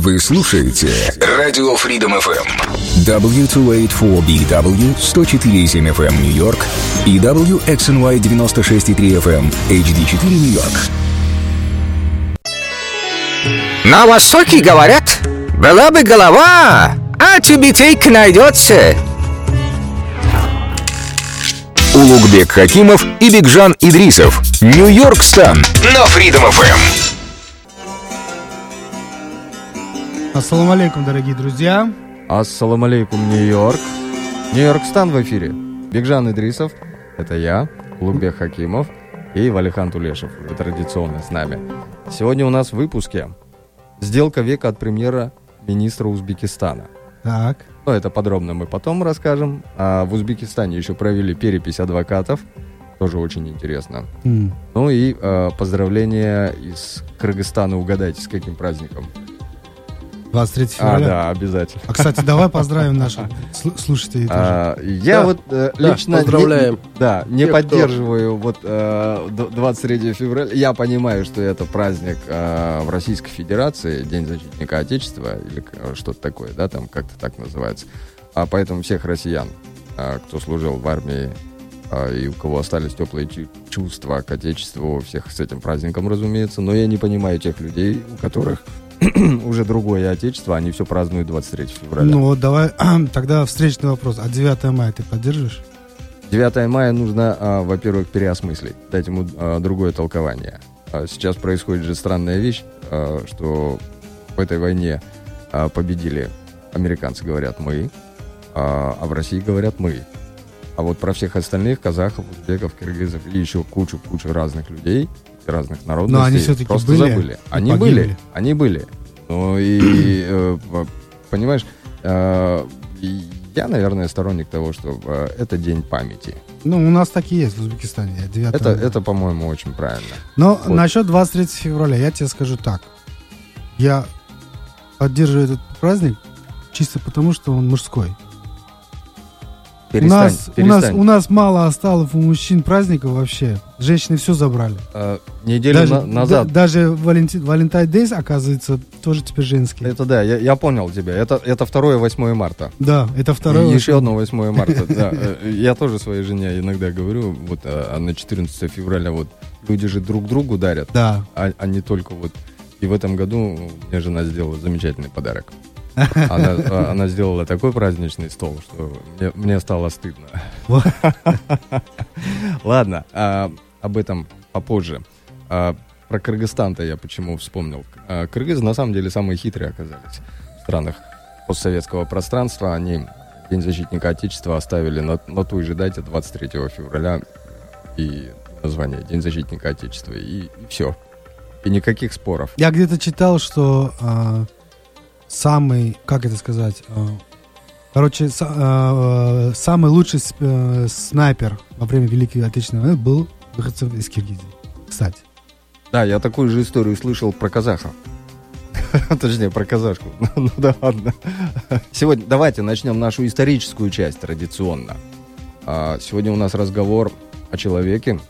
Вы слушаете Радио Freedom FM. W284BW 104.7 FM Нью-Йорк и WXNY 96.3 FM HD4 Нью-Йорк. На Востоке говорят, была бы голова, а тюбетейка найдется. Улугбек Хакимов и Бигжан Идрисов. Нью-Йорк Стан на Freedom FM. Ассаламу алейкум, дорогие друзья. Ассаламу алейкум, Нью-Йорк. Нью-Йорк Стан в эфире. Бигжан Идрисов, это я, Улугбек Хакимов и Валихан Тулешев, уже традиционно с нами. Сегодня у нас в выпуске сделка века от премьера министра Узбекистана. Так. Ну, это подробно мы потом расскажем. А в Узбекистане еще провели перепись адвокатов. Тоже очень интересно. М. Ну и э, поздравления из Кыргызстана. Угадайте, с каким праздником? 23 А, февраля. да, обязательно. А, кстати, давай поздравим наших сл- слушателей тоже. А, я Да, вот э, да, лично не- поздравляем. да, не Тех, кто- поддерживаю вот э, д- 23 февраля. Я понимаю, что это праздник э, в Российской Федерации, День защитника Отечества или к- что-то такое, да, там как-то так называется. А поэтому всех россиян, э, кто служил в армии э, и у кого остались теплые чу- чувства к Отечеству, всех с этим праздником, разумеется. Но я не понимаю тех людей, у которых уже другое Отечество, они все празднуют 23 февраля. Ну вот давай тогда встречный вопрос. А 9 мая ты поддерживаешь? 9 мая нужно, а, во-первых, переосмыслить, дать ему а, другое толкование. А, сейчас происходит же странная вещь, что в этой войне победили американцы, говорят мы, а, а в России говорят мы. А вот про всех остальных, казахов, узбеков, киргизов и еще кучу-кучу разных людей, разных народностей, Но они всё-таки просто были забыли. Они погибли. были, они были. Ну и, э, по- понимаешь, э, я, наверное, сторонник того, что э, это день памяти. Ну, у нас так и есть в Узбекистане. 9 Это, это, по-моему, очень правильно. Но вот. насчет 23 февраля я тебе скажу так. Я поддерживаю этот праздник чисто потому, что он мужской. Перестань, у, нас, у, перестань. нас, у нас мало осталось у мужчин праздников вообще. Женщины все забрали. Э, неделю Даже, на- назад. да- даже Валенти, Valentine Days, оказывается, тоже теперь женский. Это да, я, я понял тебя. Это, это 2-8 марта. Да, это второе. И еще одно 8 марта. Да. Э, Я тоже своей жене иногда говорю, вот а на 14 февраля вот люди же друг другу дарят, Да. а, а не только вот. И в этом году мне жена сделала замечательный подарок. Она, а, она сделала такой праздничный стол, что мне, мне стало стыдно. Ладно, а, об этом попозже. А, про Кыргызстан-то я почему вспомнил. А, кыргызы на самом деле самые хитрые оказались в странах постсоветского пространства. Они День защитника Отечества оставили на, на той же дате, 23 февраля, и название День защитника Отечества, и, все. И никаких споров. Я где-то читал, что а, самый, как это сказать, а, короче, са- а, самый лучший э, снайпер во время Великой Отечественной войны был выходцев из Киргизии. Кстати. Да, я такую же историю слышал про казаха. Точнее, про казашку. Ну да ладно. Сегодня давайте начнем нашу историческую часть традиционно. А, Сегодня у нас разговор о человеке,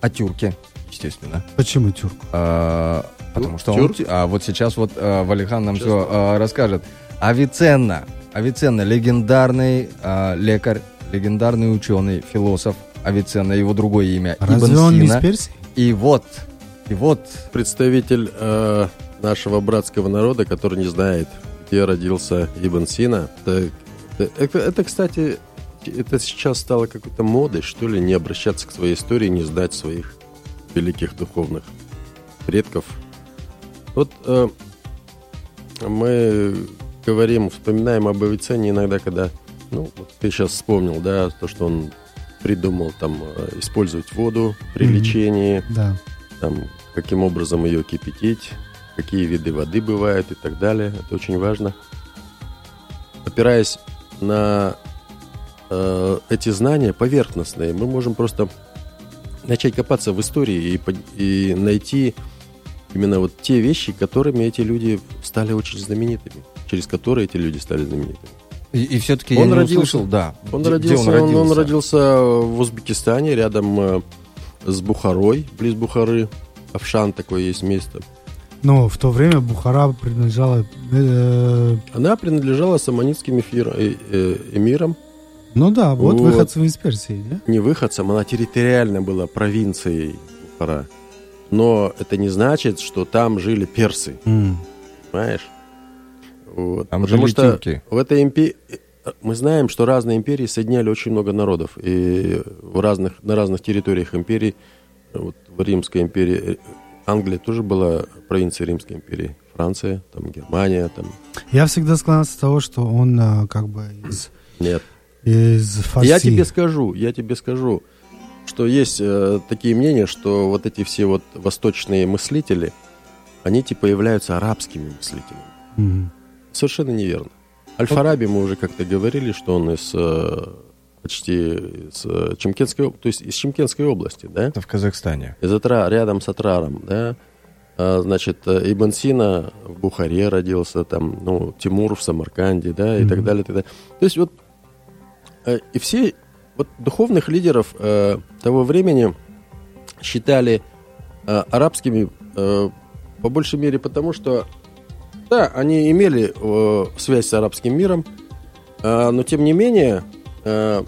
о тюрке, естественно. Почему тюрк? А, Потому что он... А вот сейчас вот а, Валихан нам все расскажет. Авиценна. Авиценна, легендарный а, лекарь, легендарный ученый, философ Авиценна, его другое имя. Разве Ибн он не из Сина. Персии? И вот, и вот Представитель э, нашего братского народа, который не знает, где родился Ибн Сина. Это, это, это, кстати, это сейчас стало какой-то модой, что ли, не обращаться к своей истории, не знать своих великих духовных предков. Вот э, мы говорим, вспоминаем об Авиценне иногда, когда, ну, вот ты сейчас вспомнил, да, то, что он придумал там э, использовать воду при Мгм. лечении, Да. там, каким образом ее кипятить, какие виды воды бывают и так далее. Это очень важно. Опираясь на э, эти знания поверхностные, мы можем просто начать копаться в истории и, и найти именно вот те вещи, которыми эти люди стали очень знаменитыми, через которые эти люди стали знаменитыми. И, и все-таки Он я не родился- услышал, да. Он, где- где родился, он, он родился в Узбекистане, рядом э, с Бухарой, близ Бухары. Афшан такое есть место. Но в то время Бухара принадлежала... э, Она принадлежала саманитским эфир, э, э, эмирам, ну да, вот, Вот. выходцы из Персии, да? не выходцам, она территориально была провинцией Бухара. Но это не значит, что там жили персы, М. понимаешь? Вот. Там Потому жили что тюрки. в этой империи... Мы знаем, что разные империи соединяли очень много народов. И в разных, на разных территориях империй, вот в Римской империи, э, Англия тоже была провинцией Римской империи. Франция, там Германия, там... Я всегда склонялся того, что он а, как бы из, Нет. из Фарси. Я тебе скажу, я тебе скажу, что есть э, такие мнения, что вот эти все вот восточные мыслители, они типа являются арабскими мыслителями. Мгм. Совершенно неверно. Аль-Фараби мы уже как-то говорили, что он из э, почти из э, Чемкенской, то есть из Чемкенской области, да? Это в Казахстане. Из Атра, рядом с Атраром, да? А, значит, э, Ибн Сина в Бухаре родился, там, ну, Тимур в Самарканде, да, и так далее, и так далее. То есть вот э, и все вот духовных лидеров э, того времени считали э, арабскими э, по большей мере потому, что да, они имели э, связь с арабским миром, э, но тем не менее, э,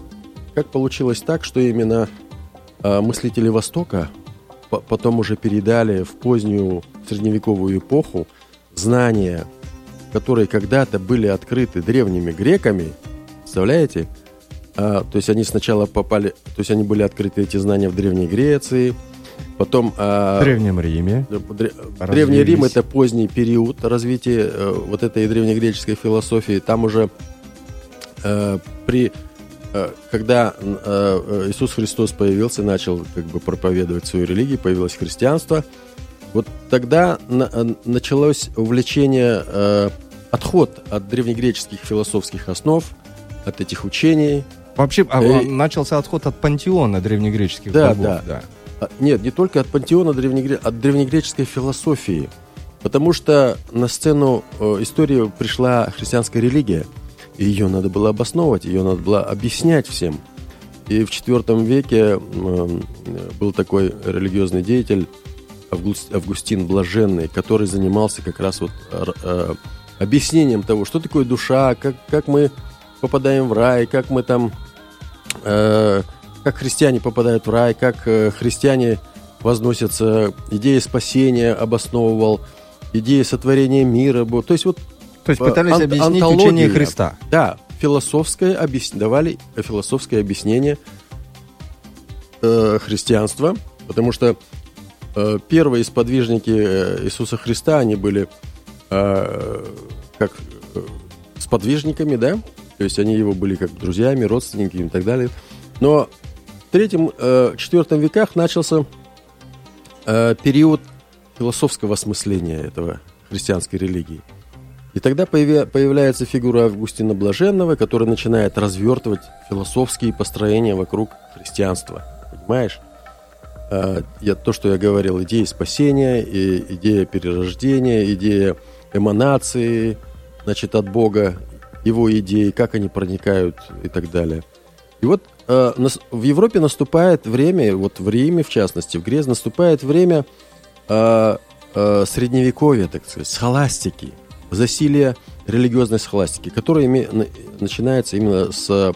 как получилось так, что именно э, мыслители Востока по- потом уже передали в позднюю средневековую эпоху знания, которые когда-то были открыты древними греками, представляете? А, то есть они сначала попали, то есть они были открыты эти знания в Древней Греции, потом а, В Древнем Риме. Дре-. Древний Рим это поздний период развития э, вот этой древнегреческой философии. Там уже э, при э, когда Иисус Христос появился, начал как бы проповедовать свою религию, появилось христианство. Вот тогда на- началось увлечение э, отход от древнегреческих философских основ, от этих учений, Вообще а, Э, начался отход от пантеона древнегреческих Да, богов. да. А, Нет, не только от пантеона древнегре... от древнегреческой философии. Потому что на сцену э, истории пришла христианская религия. И ее надо было обосновывать, ее надо было объяснять всем. И в IV веке м, был такой религиозный деятель Август- Августин Блаженный, который занимался как раз вот р- э, объяснением того, что такое душа, как, как мы попадаем в рай, как мы там э, как христиане попадают в рай, как э, христиане возносятся, идея спасения обосновывал, идея сотворения мира. был. То есть вот, То есть Э, пытались ан- объяснить антология. учение Христа. да, философское объяс... давали философское объяснение э, христианства, потому что э, первые сподвижники э, Иисуса Христа, они были э, как э, сподвижниками, да, то есть они его были как друзьями, родственниками и так далее. Но в третьем, э, веках начался э, период философского осмысления этого христианской религии. И тогда появляется фигура Августина Блаженного, который начинает развертывать философские построения вокруг христианства. Понимаешь? Э, Я, то, что я говорил, идея спасения, идея перерождения, идея эманации, значит, от Бога, его идеи, как они проникают и так далее. И вот э, нас- в Европе наступает время, вот в Риме в частности, в Греции наступает время э, э, средневековья, так сказать, схоластики, засилия религиозной схоластики, которая име- на- начинается именно с э,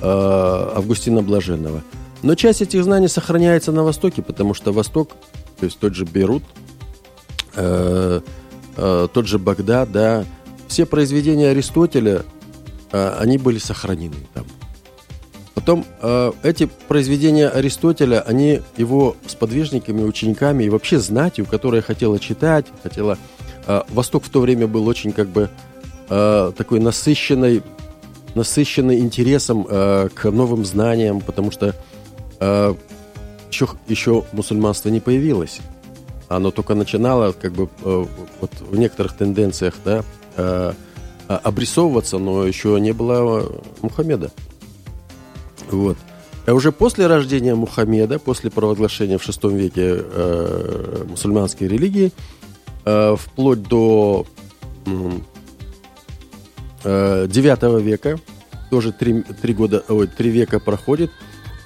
Августина Блаженного. Но часть этих знаний сохраняется на Востоке, потому что Восток, то есть тот же Берут, э, э, тот же Багдад, да, все произведения Аристотеля, э, они были сохранены там. Потом э, эти произведения Аристотеля, они его сподвижниками, учениками и вообще знатью, которая хотела читать, хотела... э, Восток в то время был очень как бы такой насыщенный, насыщенный интересом к новым знаниям, потому что еще, еще мусульманство не появилось. Оно только начинало как бы вот в некоторых тенденциях да, а- обрисовываться, но еще не было э, Мухаммеда. Вот. А уже после рождения Мухаммеда, после провозглашения в VI веке э, мусульманской религии, э, вплоть до э, 9 века, тоже три, три года, ой, три века проходит,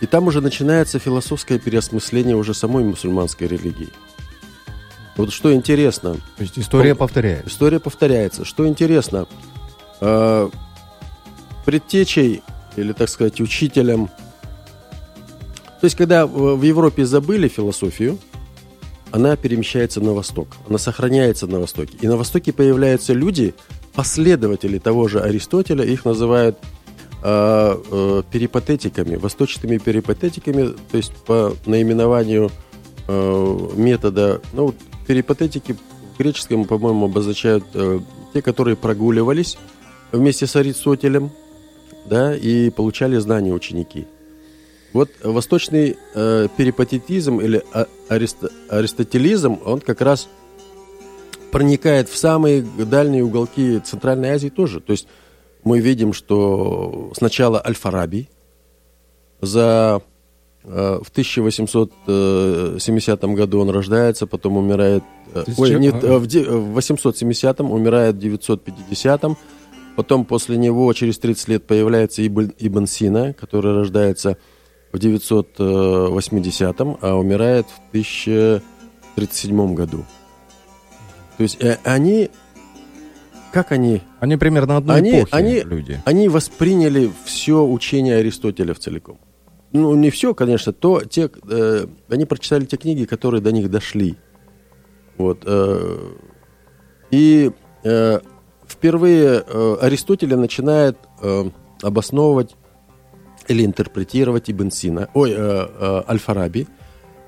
и там уже начинается философское переосмысление уже самой мусульманской религии. Вот что интересно. То есть история повторяется. История повторяется. Что интересно, э, предтечей, или, так сказать, учителем... То есть, когда в Европе забыли философию, она перемещается на восток. Она сохраняется на востоке. И на востоке появляются люди, последователи того же Аристотеля, их называют э, э, перипатетиками, восточными перипатетиками, то есть по наименованию э, метода, ну, перипатетики в греческом, по-моему, обозначают э, те, которые прогуливались вместе с Аристотелем, да, и получали знания ученики. Вот восточный э, перипатетизм или а- ариsto- аристотелизм, он как раз проникает в самые дальние уголки Центральной Азии тоже. То есть мы видим, что сначала Аль-Фараби за, в 1870 году он рождается, потом умирает... э, ой, нет, э, в, де- в 870 умирает в 950 Потом после него через 30 лет появляется Ибн, Ибн Сина, который рождается в 980 а умирает в 1037 году. То есть э, они, как они, Они примерно одной Они- эпохи они- люди. они восприняли все учение Аристотеля в целиком. Ну, не все, конечно, то те, э, они прочитали те книги, которые до них дошли. Вот. э, и э, впервые э, Аристотеля начинает э, обосновывать или интерпретировать Ибн Сина, ой, э, э, Аль-Фараби,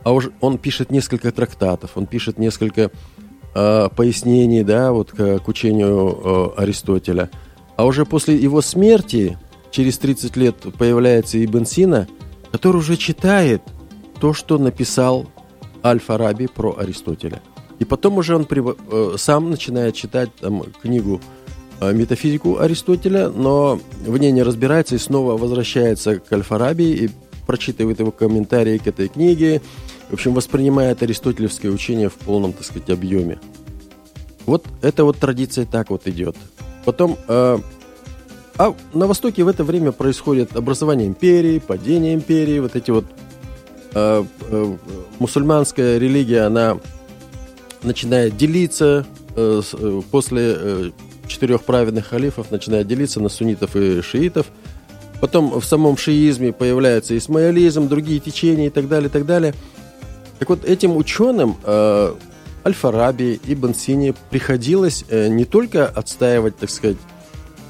а уж он пишет несколько трактатов, он пишет несколько э, пояснений, да, вот к, к учению э, Аристотеля. А уже после его смерти, через 30 лет, появляется Ибн Сина, который уже читает то, что написал Аль-Фараби про Аристотеля. И потом уже он прив- э, сам начинает читать там, книгу э, метафизику Аристотеля, но в ней не разбирается и снова возвращается к Аль-Фараби и прочитывает его комментарии к этой книге. В общем, воспринимает аристотелевское учение в полном, так сказать, объеме. Вот эта вот традиция так вот идет. Потом, э, а на Востоке в это время происходит образование империи, падение империи, вот эти вот э, э, мусульманская религия, она начинает делиться э, э, после э, четырех праведных халифов, начинает делиться на суннитов и шиитов. Потом в самом шиизме появляется исмаилизм, другие течения и так далее, и так далее. Так вот, этим ученым э, Аль-Фараби, Ибн Сине приходилось э, не только отстаивать, так сказать,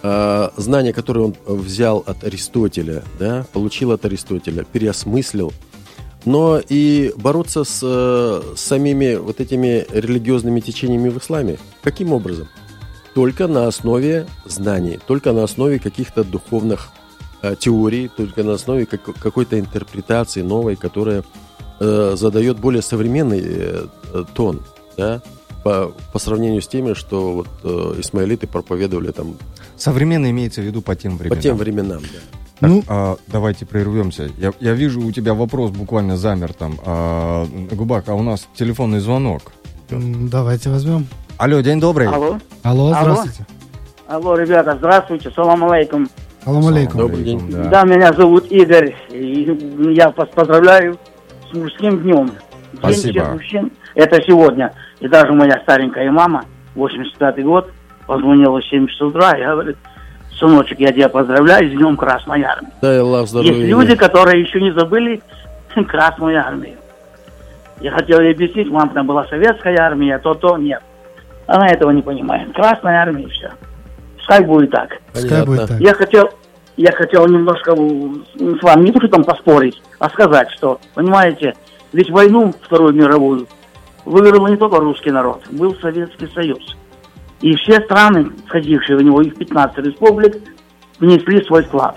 э, знания, которые он взял от Аристотеля, да, получил от Аристотеля, переосмыслил, но и бороться с, э, с самими вот этими религиозными течениями в исламе. Каким образом? Только на основе знаний, только на основе каких-то духовных э, теорий, только на основе как- какой-то интерпретации новой, которая э, задает более современный э, э, тон, да, по, по сравнению с теми, что вот э, исмаилиты проповедовали там Современно имеется в виду по тем по временам. тем временам. да. Так, Ну- а, давайте прервемся. Я, я вижу, у тебя вопрос буквально замер там. А, Губак, а у нас телефонный звонок. Давайте возьмем. Алло, день добрый. Алло. Алло, Алло. здравствуйте. Алло, ребята, здравствуйте, салам алейкум. Салам алейкум. Добрый день. Да. Да. меня зовут Игорь. и я вас поздравляю с мужским днем. День Спасибо. мужчин. Это сегодня. И даже моя старенькая мама, 85-й год, позвонила в 7 часов утра и говорит, сыночек, я тебя поздравляю с днем Красной Армии. Дай Аллах здоровья. Есть люди, которые еще не забыли Красную Армию. Я хотел ей объяснить, мам, там была советская армия, то-то, нет. Она этого не понимает. Красная армия и все. Пускай будет так. Пускай будет так. Я хотел, я хотел немножко с вами не то, что там поспорить, а сказать, что, понимаете, ведь войну Вторую мировую выиграл не только русский народ, был Советский Союз. И все страны, входившие в него, их 15 республик, внесли свой вклад.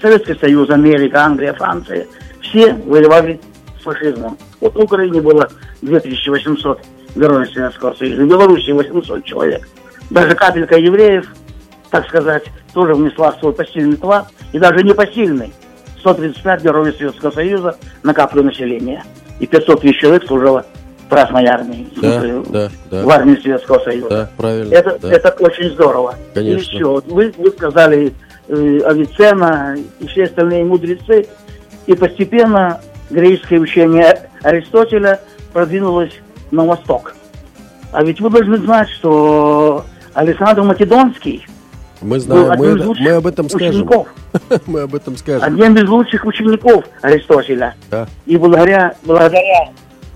Советский Союз, Америка, Англия, Франция, все воевали с фашизмом. Вот в Украине было 2800 героев Советского Союза, в Беларуси 800 человек. Даже капелька евреев, так сказать, тоже внесла свой посильный вклад, и даже не посильный. 135 героев Советского Союза на каплю населения. И 500 тысяч человек служило Красной армии, Да, да, да. в армии Советского Союза. Да, правильно. Это, да. это очень здорово. Конечно. И. Вот Вы, вы сказали э, Авиценна и все остальные мудрецы. И постепенно греческое учение Аристотеля продвинулось на восток. А ведь вы должны знать, что Александр Македонский Мы был знаем, мы, это- лучших мы об этом скажем. учеников. Мы об этом скажем. Одним из лучших учеников Аристотеля. Да. И благодаря, благодаря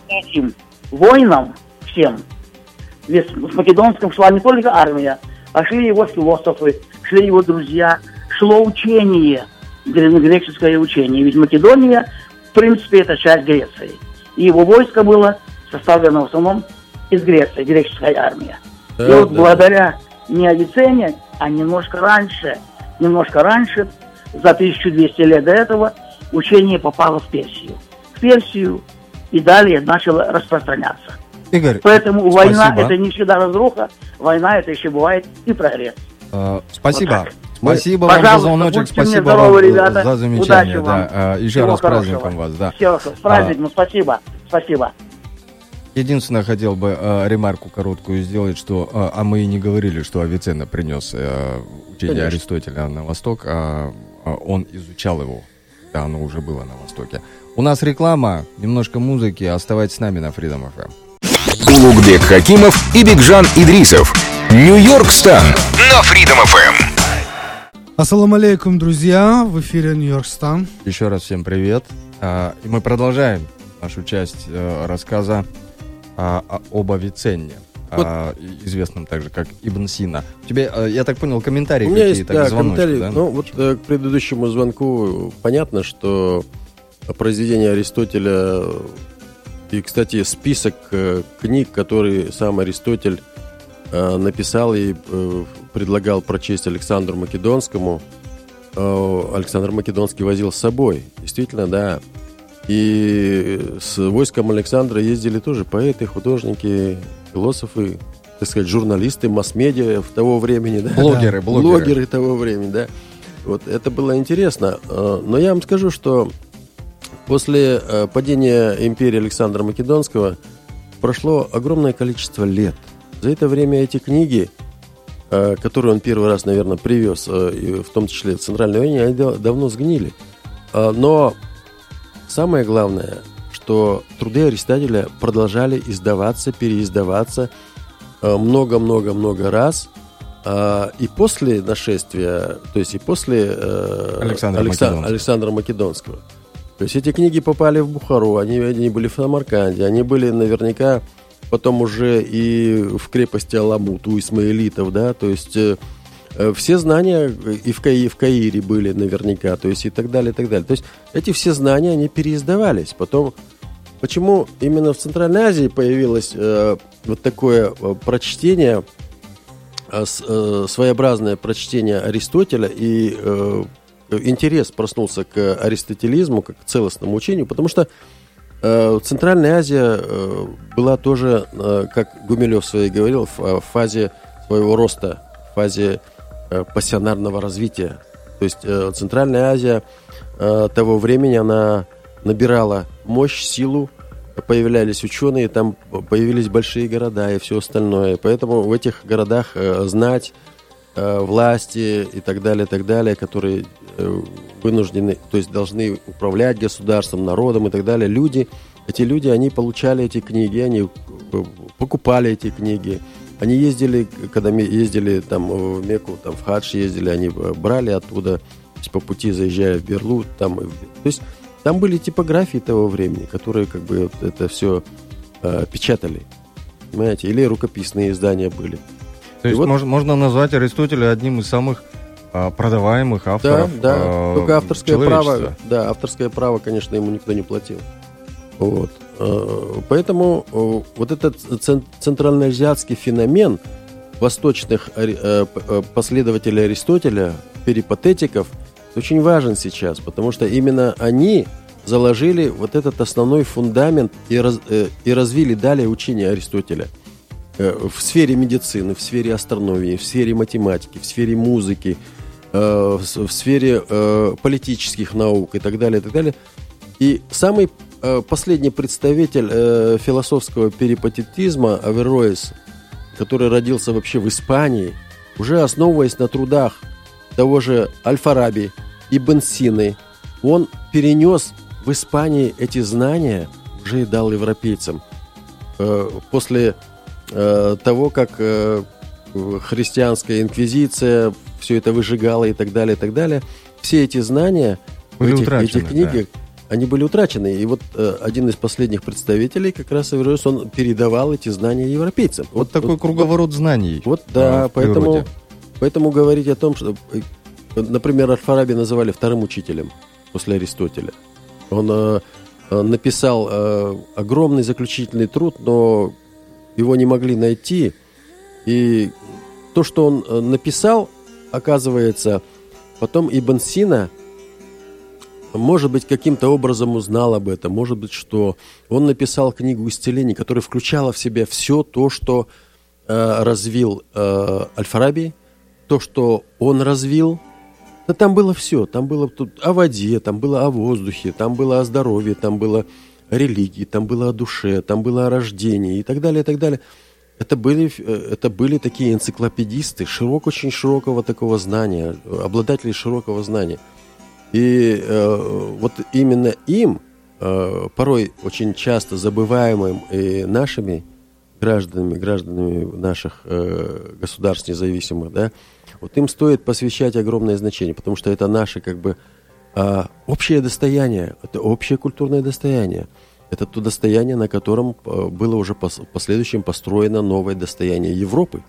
этим воинам всем, ведь с Македонском шла не только армия, а шли его философы, шли его друзья, шло учение, гре- греческое учение. Ведь Македония, в принципе, это часть Греции. И его войско было составлено в основном из Греции, греческая армия. И Да, вот да. благодаря не Авиценне, а немножко раньше, немножко раньше, за 1200 лет до этого, учение попало в Персию. В Персию и далее начало распространяться. Игорь, Поэтому война спасибо. это не всегда разруха, война это еще бывает и прогресс. Э, Спасибо. Вот так. Спасибо вам за Пожалуйста, звоночек, спасибо здоровы, вам ребята. за замечание. Удачи вам. Да. А, Еще Всего раз с праздником хорошего. вас, да. Все, с праздником, спасибо. Спасибо. Единственное, хотел бы э, ремарку короткую сделать, что, э, а мы и не говорили, что Авиценна принес э, учение Конечно. Аристотеля на Восток, а, а он изучал его, да, оно уже было на Востоке. У нас реклама, немножко музыки, оставайтесь с нами на Freedom FM. Улугбек Хакимов и Бигжан Идрисов. Нью-Йорк Стан на Freedom FM. Ассаламу алейкум, друзья. В эфире Нью-Йорк Стан. Еще раз всем привет. А, и мы продолжаем нашу часть э, рассказа а, об Авиценне, а, и- известном также как Ибн Сина. У тебя, э, я так понял, комментарии У меня есть, какие-то да, к звоночку, комментарий. да? Ну, вот э, к предыдущему звонку понятно, что произведение Аристотеля и, кстати, список э, книг, которые сам Аристотель э, написал и э, предлагал прочесть Александру Македонскому, Александр Македонский возил с собой. Действительно, да. И с войском Александра ездили тоже поэты, художники, философы, так сказать, журналисты, масс-медиа в того времени, да. Блогеры, блогеры. Блогеры того времени, да. Вот это было интересно. Но я вам скажу, что после э, падения империи Александра Македонского прошло огромное количество лет. За это время эти книги, э, которые он первый раз, наверное, привез, э, в том числе в Центральной войне, они да- давно сгнили. Но самое главное, что труды Аристотеля продолжали издаваться, переиздаваться много-много-много раз. И после нашествия, то есть и после Александра Алекса- Македонского. Александра Македонского. То есть эти книги попали в Бухару, они, они были в Самарканде, они были наверняка потом уже и в крепости Аламут у исмаилитов, да, то есть э, э, все знания и в, Каи, в Каире были наверняка, то есть и так далее, и так далее. То есть эти все знания, они переиздавались. Потом, почему именно в Центральной Азии появилось э, вот такое э, прочтение, э, своеобразное прочтение Аристотеля и интерес проснулся к аристотелизму, как к целостному учению, потому что э, Центральная Азия э, была тоже, э, как Гумилев своей говорил, в, э, в фазе своего роста, в фазе э, пассионарного развития. То есть э, Центральная Азия э, того времени, она набирала мощь, силу, появлялись ученые, там появились большие города и все остальное. Поэтому в этих городах э, знать, э, власти и так далее, так далее, которые э, вынуждены, то есть должны управлять государством, народом и так далее, люди, эти люди, они получали эти книги, они э, покупали эти книги, они ездили, когда ездили там в Мекку, там в Хадж ездили, они э, брали оттуда, по пути заезжая в Берлу, там, и то есть там были типографии того времени, которые как бы вот это все печатали, понимаете, или рукописные издания были. То есть вот- мож- можно назвать Аристотеля одним из самых а, продаваемых Да, авторов да. а, Только авторское право, да, авторское право, конечно, ему никто не платил. Вот. Э, Поэтому вот этот цен- центральноазиатский феномен восточных э, э, последователей Аристотеля, перипатетиков, очень важен сейчас, потому что именно они заложили вот этот основной фундамент и, раз- э, и развили далее учение Аристотеля в сфере медицины, в сфере астрономии, в сфере математики, в сфере музыки, э, в сфере э, политических наук и так далее, и так далее. И самый э, последний представитель э, философского перипатетизма Авероис, который родился вообще в Испании, уже основываясь на трудах того же Аль-Фараби, Ибн Сины, он перенес в Испании эти знания, уже и дал европейцам. Э, После э, того, как э, христианская инквизиция все это выжигала и так далее, и так далее. Все эти знания Были в этих, утрачены, этих книгах, они были утрачены. И вот э, один из последних представителей, как раз Авероис, он передавал эти знания европейцам. Вот такой круговорот знаний. Вот да, а, поэтому, природе. поэтому говорить о том, что, э, например, Аль-Фараби называли вторым учителем после Аристотеля. Он э, э, написал э, огромный заключительный труд, но его не могли найти. И то, что он э, написал, оказывается, потом Ибн Сина, может быть, каким-то образом узнал об этом. Может быть, что он написал книгу исцелений, которая включала в себя все то, что э, развил э, Аль-Фараби, то, что он развил. Да там было все. Там было тут о воде, там было о воздухе, там было о здоровье, там было религии, там было о душе, там было о рождении и так далее, и так далее. Это были, э, это были такие энциклопедисты, широк, очень широкого такого знания, обладатели широкого знания. И э, вот именно им, э, порой очень часто забываемым и нашими гражданами, гражданами наших э, государств независимых, да, вот им стоит посвящать огромное значение, потому что это наше как бы э, общее достояние, это общее культурное достояние. Это то достояние, на котором э, было уже в последующем построено новое достояние Европы.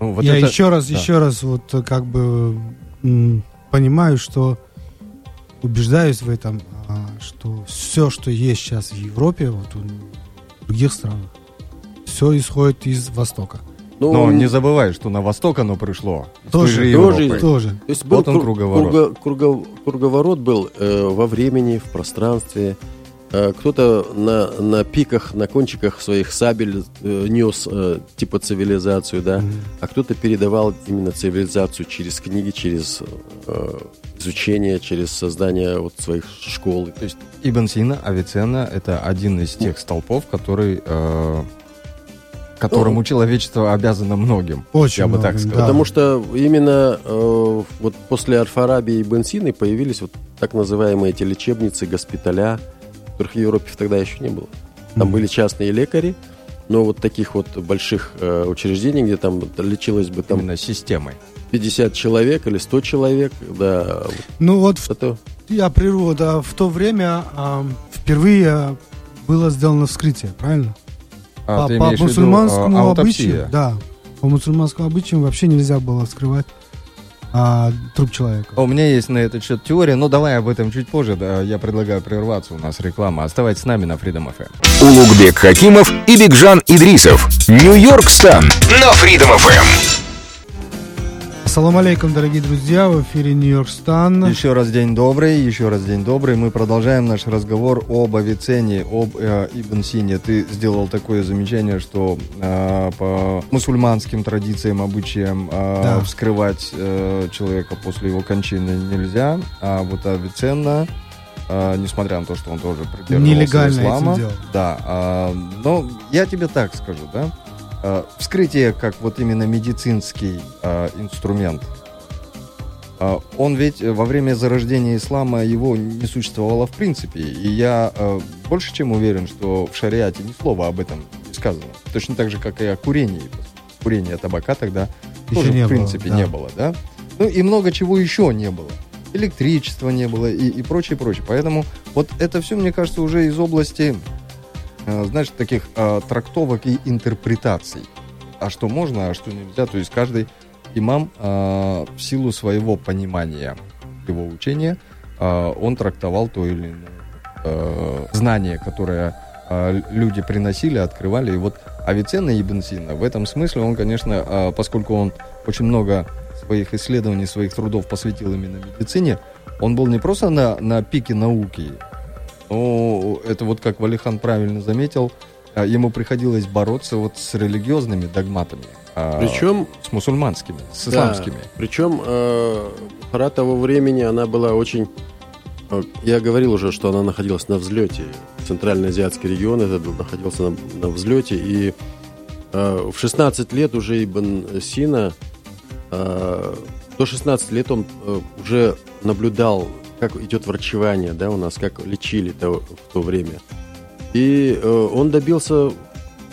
Ну, вот Я это- еще раз, да. еще раз вот э, как бы понимаю, что убеждаюсь в этом, а, что все, что есть сейчас в Европе, вот в других странах, все исходит из Востока. Ну, Но не забывай, что на восток оно пришло. Тоже, же тоже. Тоже. То есть был Вот он кру- круговорот. круго- круго- круговорот был э, во времени, в пространстве. Э, кто-то на, на пиках, на кончиках своих сабель э, нес э, типа цивилизацию, да, а кто-то передавал именно цивилизацию через книги, через э, изучение, через создание вот своих школ. То есть Ибн Сина, Авиценна — это один из тех столпов, который, э, которому человечество обязано многим. Очень я бы так сказал. да. Потому что именно э, вот после Аль-Фараби и Бенсины появились вот так называемые эти лечебницы, госпиталя, которых в Европе тогда еще не было. Там Мгм. были частные лекари, но вот таких вот больших э, учреждений, где там лечилось бы там Именно системой. 50 человек или 100 человек, да, Ну вот в- это я прерву, да, в то время а, впервые было сделано вскрытие, правильно? А, по ты по в виду, мусульманскому а, обычаю, аутопсия? да, по мусульманскому обычаю вообще нельзя было вскрывать а, труп человека. У меня есть на этот счет теория, но давай об этом чуть позже. Да, я предлагаю прерваться, у нас реклама. Оставайтесь с нами на Freedom FM. Улугбек Хакимов и Бигжан Идрисов. Нью-Йорк Стан на Freedom FM. Ассаламу алейкум, дорогие друзья, в эфире Нью-Йорк Стан. Еще раз день добрый, еще раз день добрый. Мы продолжаем наш разговор об Авиценне, об э, Ибн Сине. Ты сделал такое замечание, что э, по мусульманским традициям, обычаям э, Да. вскрывать э, человека после его кончины нельзя. А вот Авиценна, э, несмотря на то, что он тоже придерживался Нелегально этим ислама, делал. да. а, но я тебе так скажу, да. А, вскрытие как вот именно медицинский а, инструмент. А, Он ведь э, во время зарождения ислама его не существовало в принципе. И я э, больше чем уверен, что в шариате ни слова об этом не сказано. Точно так же, как и о курении. Курение табака тогда Еще тоже, не в было, принципе, да. не было, да? Ну и много чего еще не было. Электричества не было и, и прочее, прочее. Поэтому вот это все, мне кажется, уже из области, э, знаешь, таких э, трактовок и интерпретаций. А что можно, а что нельзя. То есть каждый имам э, в силу своего понимания его учения, э, он трактовал то или иное э, знание, которое э, люди приносили, открывали. И вот Авиценна Ибн Сина в этом смысле, он, конечно, э, поскольку он очень много своих исследований, своих трудов посвятил именно медицине, он был не просто на, на пике науки, но это вот как Валихан правильно заметил, э, ему приходилось бороться вот с религиозными догматами. а, причем с мусульманскими, с Да. исламскими. Причем э, пора того времени она была очень... э, Я говорил уже, что она находилась на взлете. Центральноазиатский регион этот находился на, на взлете. И э, в 16 лет уже Ибн Сина, э, до 16 лет он э, уже наблюдал, как идет врачевание, да, у нас, как лечили то- в то время. И э, он добился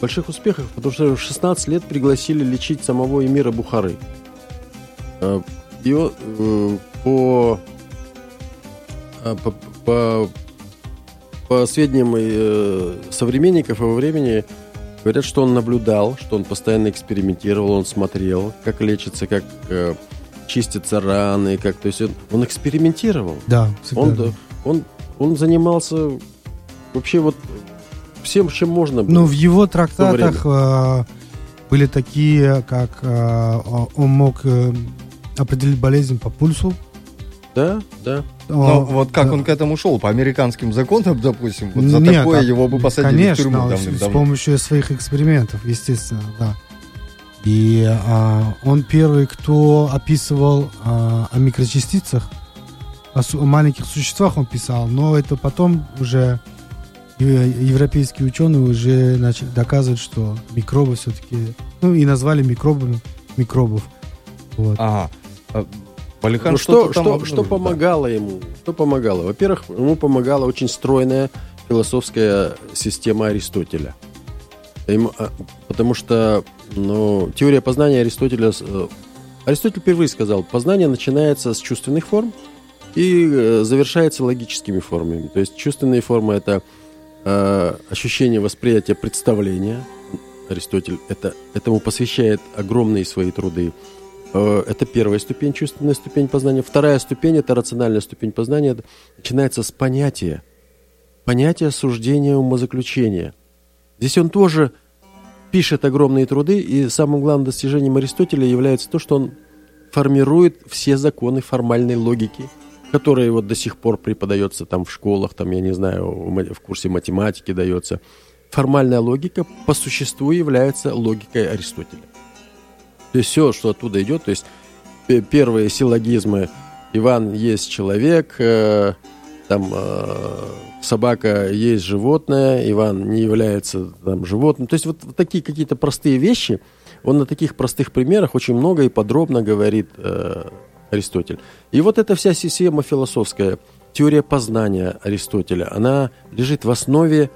больших успехах, потому что в 16 лет пригласили лечить самого эмира Бухары. Э, и он, э, по, э, по, по, по сведениям э, современников его времени, говорят, что он наблюдал, что он постоянно экспериментировал, он смотрел, как лечится, как э, чистятся раны, как, то есть он, он экспериментировал. Да, всегда. Он, он, он занимался вообще вот всем, чем можно было. Ну, в его трактатах э, были такие, как э, он мог э, определить болезнь по пульсу. Да, да. Но вот как он к этому шел? По американским законам, допустим, вот за Нет, такое а, его бы посадили конечно, в тюрьму давным-давно. с помощью своих экспериментов, естественно, да. И а, он первый, кто описывал а, о микрочастицах, о, о маленьких существах он писал, но это потом уже е- европейские ученые уже начали доказывать, что микробы все-таки, ну и назвали микробами микробов. Вот. Ага. А, Валихан Ну, что, что, что да. помогало ему? Что помогало? Во-первых, ему помогала очень стройная философская система Аристотеля. Ему, а, потому что ну, теория познания Аристотеля... э, Аристотель впервые сказал, познание начинается с чувственных форм и э, завершается логическими формами. То есть чувственные формы – это э, ощущение восприятия представления. Аристотель это, этому посвящает огромные свои труды. Э, Это первая ступень, чувственная ступень познания. Вторая ступень – это рациональная ступень познания. Начинается с понятия. Понятия суждения умозаключения. Здесь он тоже пишет огромные труды, и самым главным достижением Аристотеля является то, что он формирует все законы формальной логики, которые вот до сих пор преподается там в школах, там, я не знаю, в курсе математики дается. Формальная логика по существу является логикой Аристотеля. То есть все, что оттуда идет, то есть пе- первые силлогизмы Иван есть человек, э, там э, собака есть животное, Иван не является там животным. То есть вот, вот такие какие-то простые вещи, он на таких простых примерах очень много и подробно говорит э, Аристотель. И вот эта вся система философская, теория познания Аристотеля, она лежит в основе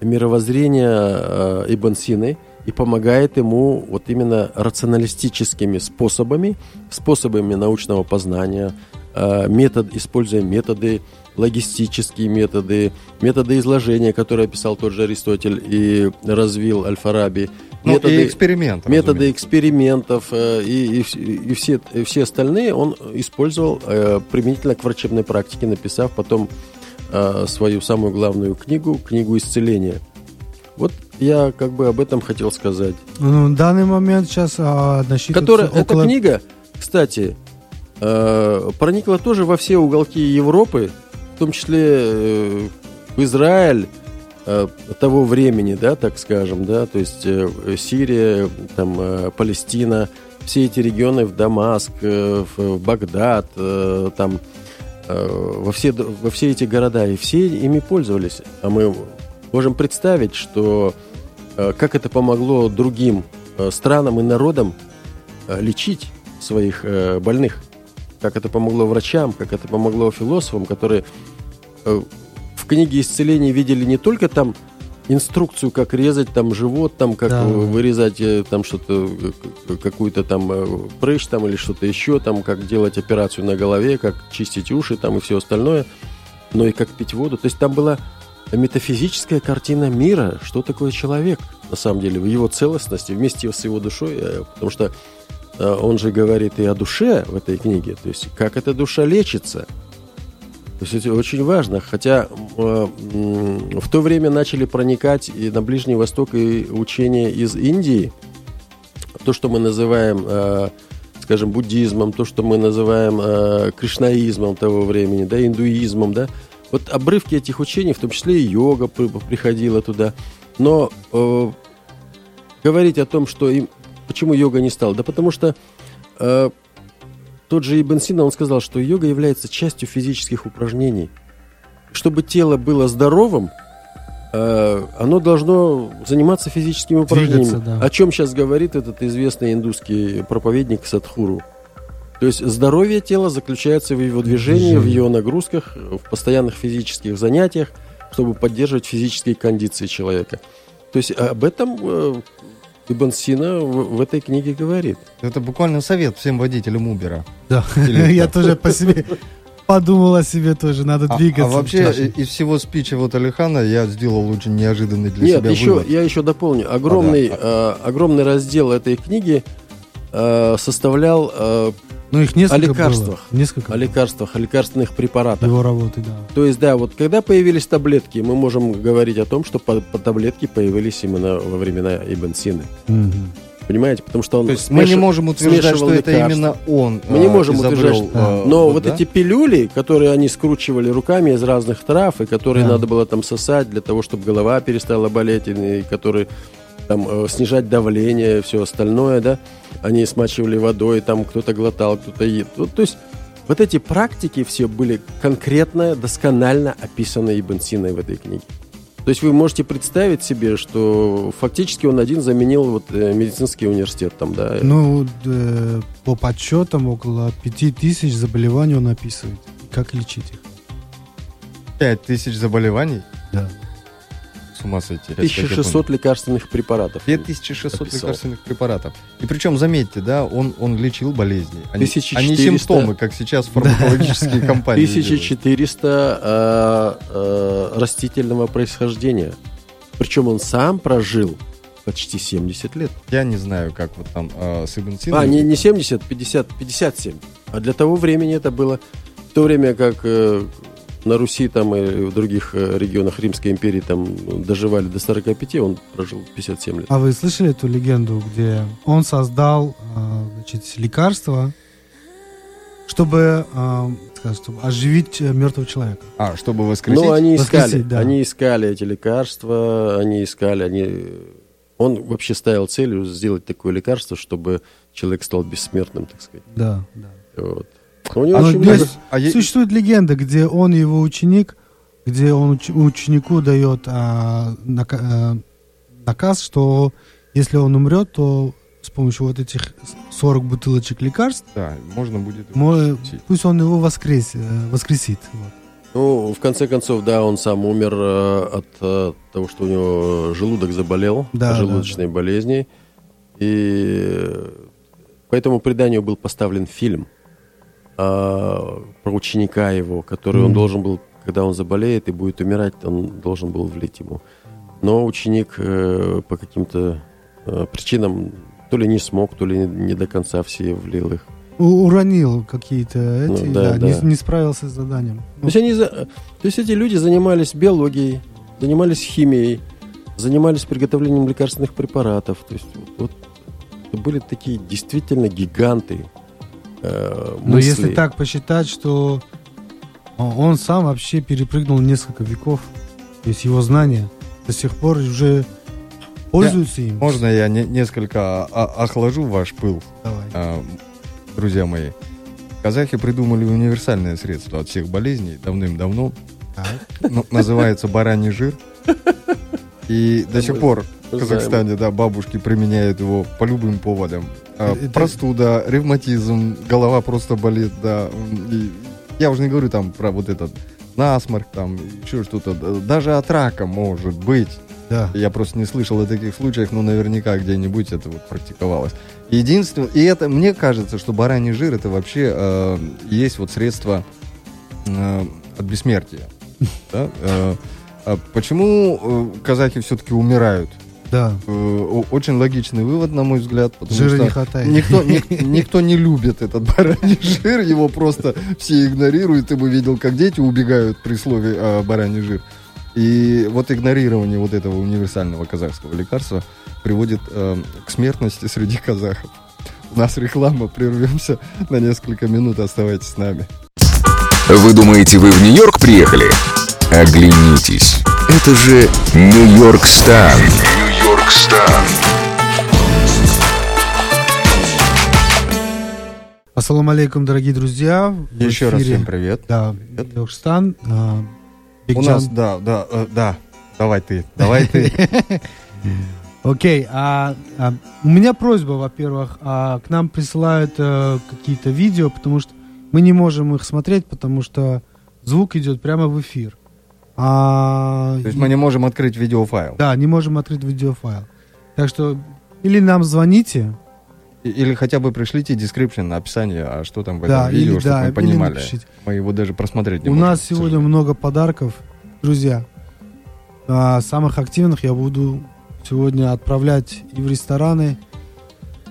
мировоззрения э, Ибн Сины и помогает ему вот именно рационалистическими способами, способами научного познания, э, метод, используя методы, логистические методы, методы изложения, которые описал тот же Аристотель и развил Аль-Фараби, Ну, методы, и эксперимент. методы разумеется. экспериментов э, и, и, и все, и все остальные он использовал э, применительно к врачебной практике, написав потом э, свою самую главную книгу, книгу исцеления. Вот я как бы об этом хотел сказать. Ну, в данный момент сейчас а, Которая, Эта около... книга, кстати, э, проникла тоже во все уголки Европы, в том числе э, в Израиль э, того времени, да, так скажем, да, то есть э, Сирия, там, Палестина, все эти регионы в Дамаск, в Багдад, там, во все, во все эти города, и все ими пользовались. А мы можем представить, что как это помогло другим странам и народам лечить своих больных, как это помогло врачам, как это помогло философам, которые э, в книге исцеления видели не только там инструкцию, как резать там живот, там как Да. вырезать э, там что-то, э, какую-то там прыщ там или что-то еще, там как делать операцию на голове, как чистить уши там и все остальное, но и как пить воду. То есть там была метафизическая картина мира, что такое человек на самом деле, в его целостности, вместе с его душой, потому что он же говорит и о душе в этой книге, то есть как эта душа лечится. То есть это очень важно, хотя э, в то время начали проникать и на Ближний Восток и учения из Индии, то, что мы называем, э, скажем, буддизмом, то, что мы называем э, кришнаизмом того времени, да, индуизмом, да, вот обрывки этих учений, в том числе и йога при- приходила туда, но э, говорить о том, что им, почему йога не стала, да потому что э, тот же Ибн Сина, он сказал, что йога является частью физических упражнений. Чтобы тело было здоровым, э, оно должно заниматься физическими упражнениями. Двигаться, да. О чем сейчас говорит этот известный индусский проповедник Садхуру. То есть здоровье тела заключается в его движении, в его нагрузках, в постоянных физических занятиях, чтобы поддерживать физические кондиции человека. То То есть об этом э, Ибн Сина в, в этой книге говорит. Это буквально совет всем водителям Убера. Да, я тоже по себе подумал о себе тоже, надо А, двигаться. а вообще из всего спича вот Алихана я сделал очень неожиданный для Нет, себя еще, вывод. я еще дополню. Огромный, А, э, огромный раздел этой книги э, составлял э, Ну, их несколько о лекарствах. было. Несколько о лекарствах, о лекарственных препаратах. его работы, да. То есть, да, вот когда появились таблетки, мы можем говорить о том, что по, по таблетки появились именно во времена Ибн Сины. Мгм. Понимаете? Потому что он То есть мы не можем утверждать, что это лекарства. именно он. Мы не а, можем изобрел, утверждать, а, Но вот, вот да? эти пилюли, которые они скручивали руками из разных трав, и которые Да. надо было там сосать для того, чтобы голова перестала болеть, и которые там э, снижать давление, все остальное, да, они смачивали водой, там кто-то глотал, кто-то ел. Ну, то есть вот эти практики все были конкретно, досконально описаны Ибн Синой в этой книге. То есть вы можете представить себе, что фактически он один заменил вот э, медицинский университет там, да. Ну, э, по подсчетам, около 5000 заболеваний он описывает. Как лечить их? Пять тысяч заболеваний? Да. Ума сойти. я так и 1600 лекарственных препаратов. 2600 Описал. лекарственных препаратов. И причем, заметьте, да, он, он лечил болезни. а 1400. не симптомы, как сейчас фармакологические компании. делают. 1400 э, э, растительного происхождения. Причем он сам прожил почти 70 лет. Я не знаю, как вот там э, с Ибн. А, не, не 70, 50, 57. А для того времени это было в то время, как э, на Руси там и в других э, регионах Римской империи там доживали до 45, он прожил 57 лет. А вы слышали эту легенду, где он создал а, значит, лекарство, чтобы, сказать, чтобы оживить э, мертвого человека? А, чтобы воскресить? Ну, они искали, Воскресить, да. они искали эти лекарства, они искали, они... Он вообще ставил целью сделать такое лекарство, чтобы человек стал бессмертным, так сказать. Да, да. Вот. Но у него А очень ну, много... А Существует легенда, где он и его ученик, где он уч- ученику дает а, нака- а, наказ, что если он умрет, то с помощью вот этих 40 бутылочек лекарств, Да, можно будет... мо- пусть он его воскрес, э, воскресит. Вот. Ну, в конце концов, да, он сам умер э, от э, того, что у него желудок заболел, Да, от да, желудочной болезни. И э, по этому преданию был поставлен фильм а, про ученика его, который он Мгм. должен был, когда он заболеет и будет умирать, он должен был влить ему. Но ученик э, по каким-то э, причинам то ли не смог, то ли не до конца все влил их. У- Уронил какие-то Ну, эти, да, да, да. Не, не справился с заданием. То есть, они, то есть эти люди занимались биологией, занимались химией, занимались приготовлением лекарственных препаратов. То есть вот, это были такие действительно гиганты. Э, Но если так посчитать, что он сам вообще перепрыгнул несколько веков, то есть его знания до сих пор уже пользуются им. Можно я не- несколько охлажу ваш пыл, Давай. а, друзья мои? Казахи придумали универсальное средство от всех болезней давным-давно. Ну, называется бараний жир. И до сих пор в Казахстане, да, бабушки применяют его по любым поводам. А, Это- Простуда, ревматизм, голова просто болит, да. И я уже не говорю там про вот этот насморк, там, еще что-то. Даже от рака может быть. Да. Я просто не слышал о таких случаях, но наверняка где-нибудь это вот практиковалось. Единственное, и это, мне кажется, что бараний жир это вообще э, есть вот средство э, от бессмертия. Да? Э, а почему э, казахи все-таки умирают? Да. Э, очень логичный вывод, на мой взгляд, потому Жира что не хватает. никто, ник- никто не любит этот бараний жир, его просто все игнорируют. Ты бы видел, как дети убегают при слове э, бараний жир. И вот игнорирование вот этого универсального казахского лекарства приводит э, к смертности среди казахов. У нас реклама, прервемся на несколько минут, оставайтесь с нами. Вы думаете, вы в Нью-Йорк приехали? Оглянитесь. Это же Нью-Йорк Стан. Ассаламу алейкум, дорогие друзья. В Еще раз эфире, всем привет. Да, Йоркстан. а, У нас, да, да, э, да. Давай ты, давай ты. Окей, а, а, у меня просьба, во-первых, а, к нам присылают э, какие-то видео, потому что мы не можем их смотреть, потому что звук идет прямо в эфир. А, То есть мы не можем открыть видеофайл. Да, не можем открыть видеофайл. Так что или нам звоните, Или хотя бы пришлите description, описание, а что там в Да, этом видео, или- чтобы да, мы понимали. напишите. Мы его даже просмотреть не У можем, нас к сегодня много подарков. Друзья, а, самых активных я буду сегодня отправлять и в рестораны,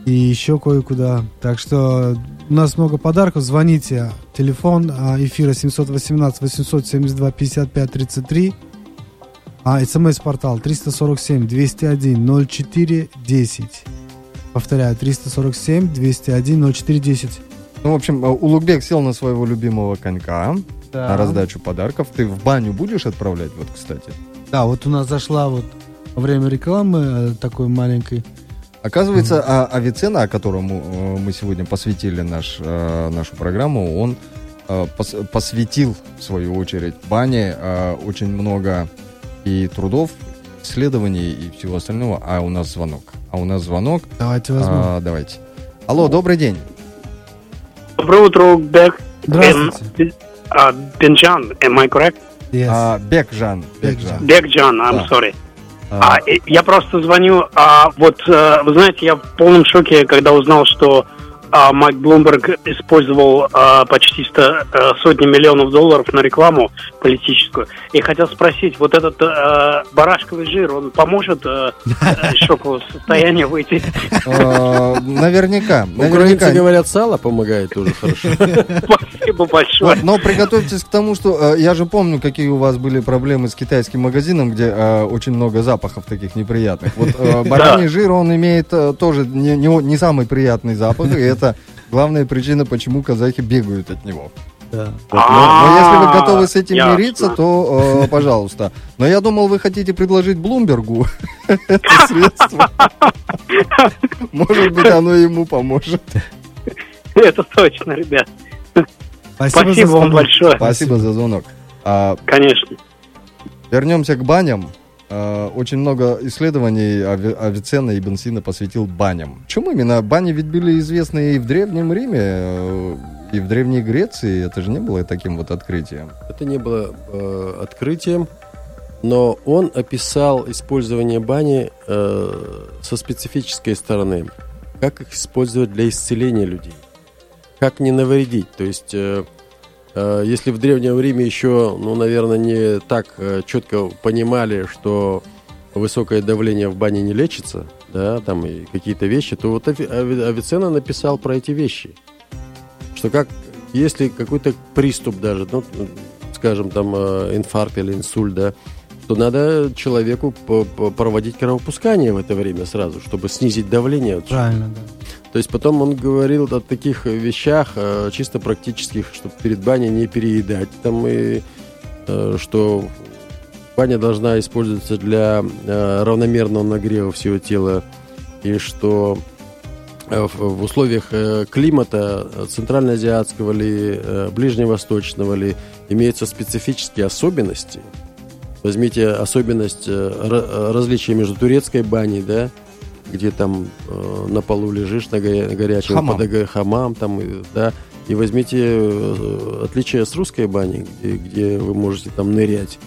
и еще кое-куда. Так что у нас много подарков. Звоните. Телефон а, эфира 718 872 55 33. А смс-портал 347 201 04 10. Повторяю, 347 201 04 10. Ну, в общем, э, Улугбек сел на своего любимого конька Да. на раздачу подарков. Ты в баню будешь отправлять, вот, кстати? Да, вот у нас зашла вот во время рекламы э, такой маленькой. Оказывается, а, Авиценна, о котором э, мы сегодня посвятили наш, э, нашу программу, он э, пос- посвятил, в свою очередь, бане очень много и трудов, исследований и всего остального. А у нас звонок. А у нас звонок. Давайте возьмем. А, давайте. Алло, добрый день. Доброе утро, Бек. Здравствуйте. Uh, Бенджан, am I correct? Yes. А, Бекжан. Бекжан. Бекджан, I'm Да. sorry. А, А, и- я просто звоню, а, вот, э, вы знаете, я в полном шоке, когда узнал, что а, Майк Блумберг использовал а, почти сто, э, сотни миллионов долларов на рекламу политическую. И хотел спросить, вот этот э, барашковый жир, он поможет э, из шокового состояния выйти? наверняка. Украинцы наверняка. говорят, сало помогает тоже хорошо. Спасибо большое. Но приготовьтесь к тому, что я же помню, какие у вас были проблемы с китайским магазином, где очень много запахов таких неприятных. Вот бараний жир, он имеет тоже не самый приятный запах, и это главная причина, почему казахи бегают от него. Да. Вот, но, но если вы А, готовы с этим ясно. мириться, то э, пожалуйста. Но я думал, вы хотите предложить Блумбергу это средство. Может быть, оно ему поможет. Это точно, ребят. Спасибо за вам большое. Спасибо за звонок. А, Конечно. Вернемся к баням. Э, Очень много исследований Ави- Авиценна и Бенсина посвятил баням. Почему именно? Бани ведь были известны и в Древнем Риме, э, и в Древней Греции. Это же не было таким вот открытием. Это не было э, открытием, но он описал использование бани э, со специфической стороны. Как их использовать для исцеления людей. Как не навредить. То есть, э, если в Древнем Риме еще, ну, наверное, не так э, четко понимали, что высокое давление в бане не лечится, да, там и какие-то вещи, то вот Ави- Ави- Авиценна написал про эти вещи. Что как, если какой-то приступ даже, ну, скажем, там э, инфаркт или инсульт, да, то надо человеку проводить кровопускание в это время сразу, чтобы снизить давление. Правильно, да. То есть потом он говорил о таких вещах э, чисто практических, чтобы перед баней не переедать. Там и э, что баня должна использоваться для э, равномерного нагрева всего тела. И что в, условиях климата центральноазиатского ли, э, ближневосточного ли, имеются специфические особенности. Возьмите особенность э, ра- различия между турецкой баней, да, где там э, на полу лежишь на горя- горячем Хамам. подога- хамам там, и, да, и возьмите э, отличие с русской баней, где, где вы можете там нырять,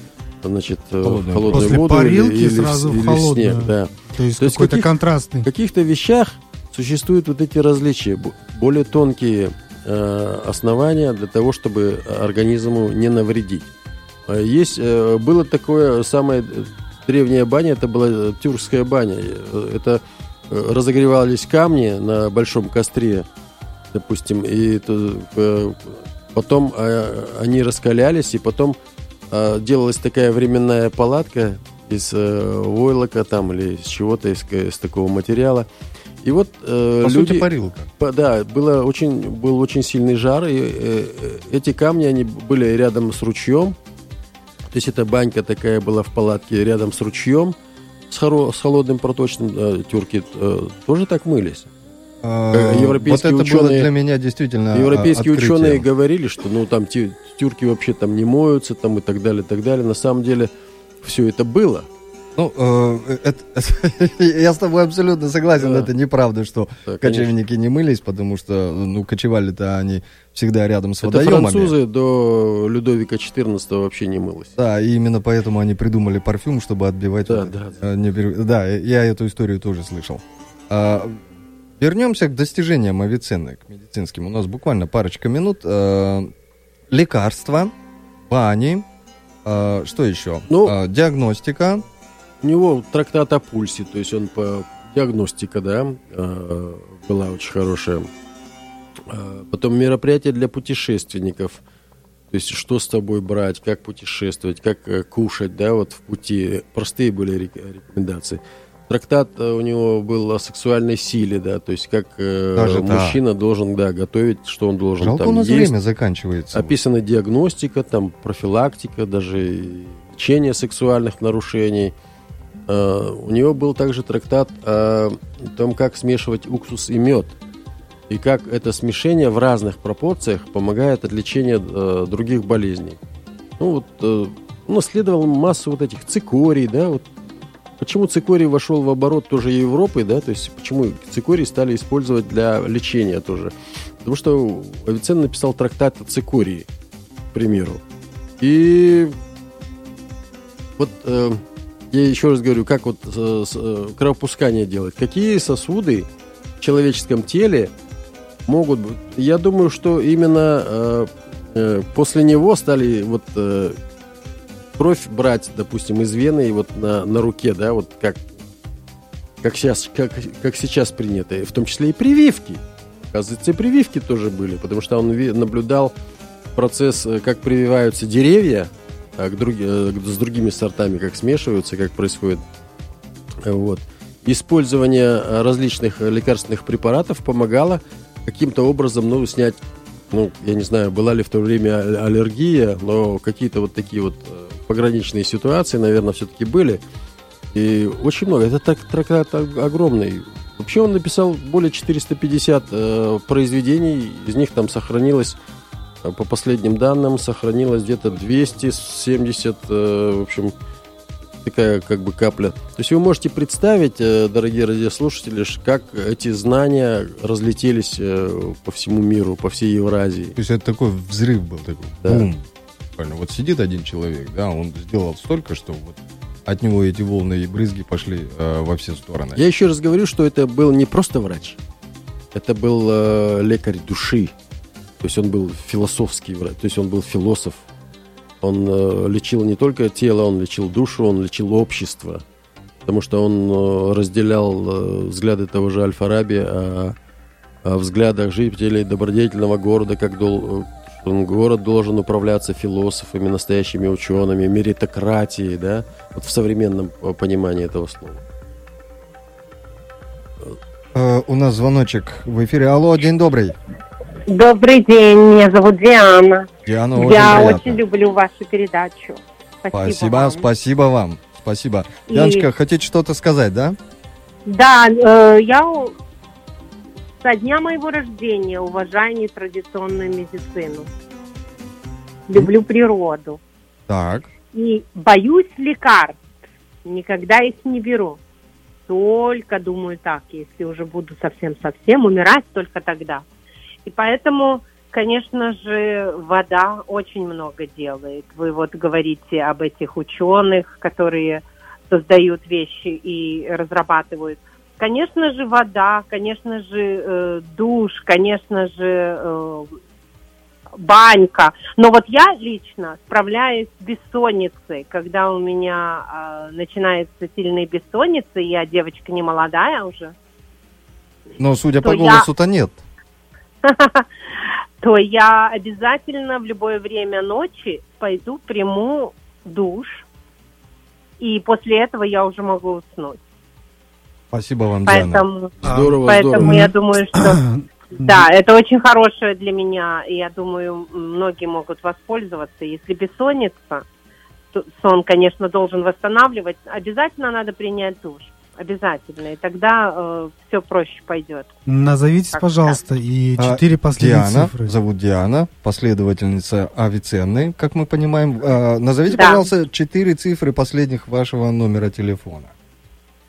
значит, э, Холодную холодную После воду парилки или, сразу или в холодную. снег, да. То есть То есть какой-то каких- контрастный. В каких-то вещах существуют вот эти различия, бо- более тонкие э, основания для того, чтобы организму не навредить. Э, Есть, э, было такое самое древняя баня, это была тюркская баня. Э, Это разогревались камни на большом костре, допустим, и то, потом они раскалялись, и потом делалась такая временная палатка из войлока там или из чего-то, из, из такого материала. И вот э, По люди... сути, парилка. По- Да, было очень, был очень сильный жар, и э, эти камни, они были рядом с ручьем, есть эта банька такая была в палатке рядом с ручьем, с, хоро- с холодным проточным, э, тюрки э, тоже так мылись. Э, европейские вот это было ученые- для меня действительно э, Европейские открытием. ученые говорили, что ну там тюрки вообще там не моются там и так далее, и так далее. На самом деле все это было. Ну, э, это- я с тобой абсолютно согласен, Да. это неправда, что Да, конечно. кочевники не мылись, потому что, ну, кочевали-то они всегда рядом с Это водоемами. французы до Людовика XIV вообще не мылось. Да, и именно поэтому они придумали парфюм, чтобы отбивать... Да, вот да, это, э, не да, я эту историю тоже слышал. А, вернемся к достижениям Авиценны, к медицинским. У нас буквально парочка минут. А, лекарства, бани, а, что еще? Ну, А, диагностика. У него трактат о пульсе, то есть он по диагностика, да, э, была очень хорошая. Э, Потом мероприятия для путешественников. То есть что с тобой брать, как путешествовать, как э, кушать, да, вот в пути. Простые были рек- рекомендации. Трактат у него был о сексуальной силе, да, то есть как Даже мужчина должен, да, готовить, что он должен Жалко, там у нас есть. время заканчивается. Описана диагностика, там профилактика, даже лечение сексуальных нарушений. Э, У него был также трактат о том, как смешивать уксус и мед. И как это смешение в разных пропорциях помогает от лечения э, других болезней. Ну вот, э, он исследовал массу вот этих цикорий, да, вот Почему цикорий вошел в оборот тоже Европы, да, то есть почему цикорий стали использовать для лечения тоже? Потому что Авиценна написал трактат о цикории, к примеру. И вот э, я еще раз говорю, как вот э, э, кровопускание делать. Какие сосуды в человеческом теле могут быть? Я думаю, что именно э, э, после него стали вот э, кровь брать, допустим, из вены и вот на, на руке, да, вот как, как, сейчас, как, как сейчас принято, в том числе и прививки. Оказывается, и прививки тоже были, потому что он наблюдал процесс, э, как прививаются деревья к други- э, с другими сортами, как смешиваются, как происходит. Вот. Использование э, различных лекарственных препаратов помогало каким-то образом ну, снять, ну, я не знаю, была ли в то время а- аллергия, но какие-то вот такие вот э, пограничные ситуации, наверное, все-таки были. И очень много. Это так, трактат ог- огромный. Вообще он написал более 450 э, произведений, из них там сохранилось, по последним данным, сохранилось где-то 270, э, в общем, такая как бы капля. То есть вы можете представить, э, дорогие радиослушатели, как эти знания разлетелись э, по всему миру, по всей Евразии. То есть это такой взрыв был, такой Да. бум. Буквально. Вот сидит один человек, да, он сделал столько, что вот от него эти волны и брызги пошли э, во все стороны. Я еще раз говорю, что это был не просто врач, это был э, лекарь души. То есть он был философский врач, то есть он был философ. Он э, лечил не только тело, он лечил душу, он лечил общество. Потому что он э, разделял э, взгляды того же Аль-Фараби о, о взглядах жителей добродетельного города, как дол- он- город должен управляться философами, настоящими учеными, меритократией, да, вот в современном понимании этого слова. У нас звоночек в эфире. Алло, день добрый. Добрый день, меня зовут Диана. Диана, очень Я приятно. очень люблю вашу передачу. Спасибо. Спасибо, вам. спасибо вам. Спасибо. И- Яночка, хотите что-то сказать, да? Да, э, я со дня моего рождения уважаю нетрадиционную медицину. Люблю природу. Так. И боюсь лекарств. Никогда их не беру. Только думаю так, если уже буду совсем-совсем умирать, только тогда. И поэтому, конечно же, вода очень много делает. Вы вот говорите об этих ученых, которые создают вещи и разрабатывают. Конечно же, вода, конечно же, э, душ, конечно же, э, банька. Но вот я лично справляюсь с бессонницей, когда у меня э, начинается сильная бессонница, и я девочка не молодая уже, Но, судя по я- голосу-то нет. то я обязательно в любое время ночи пойду, приму душ, и после этого я уже могу уснуть. Спасибо вам, Диана. Поэтому, Здорово, поэтому здорово. я думаю, что да, это очень хорошее для меня, и я думаю, многие могут воспользоваться. Если бессонница, то сон, конечно, должен восстанавливать. Обязательно надо принять душ. Обязательно, и тогда все проще пойдет. Назовите, Как пожалуйста, и А, четыре последних Диана, цифры. зовут Диана, последовательница Авиценны, как мы понимаем. А, назовите, Да. пожалуйста, четыре цифры последних вашего номера телефона.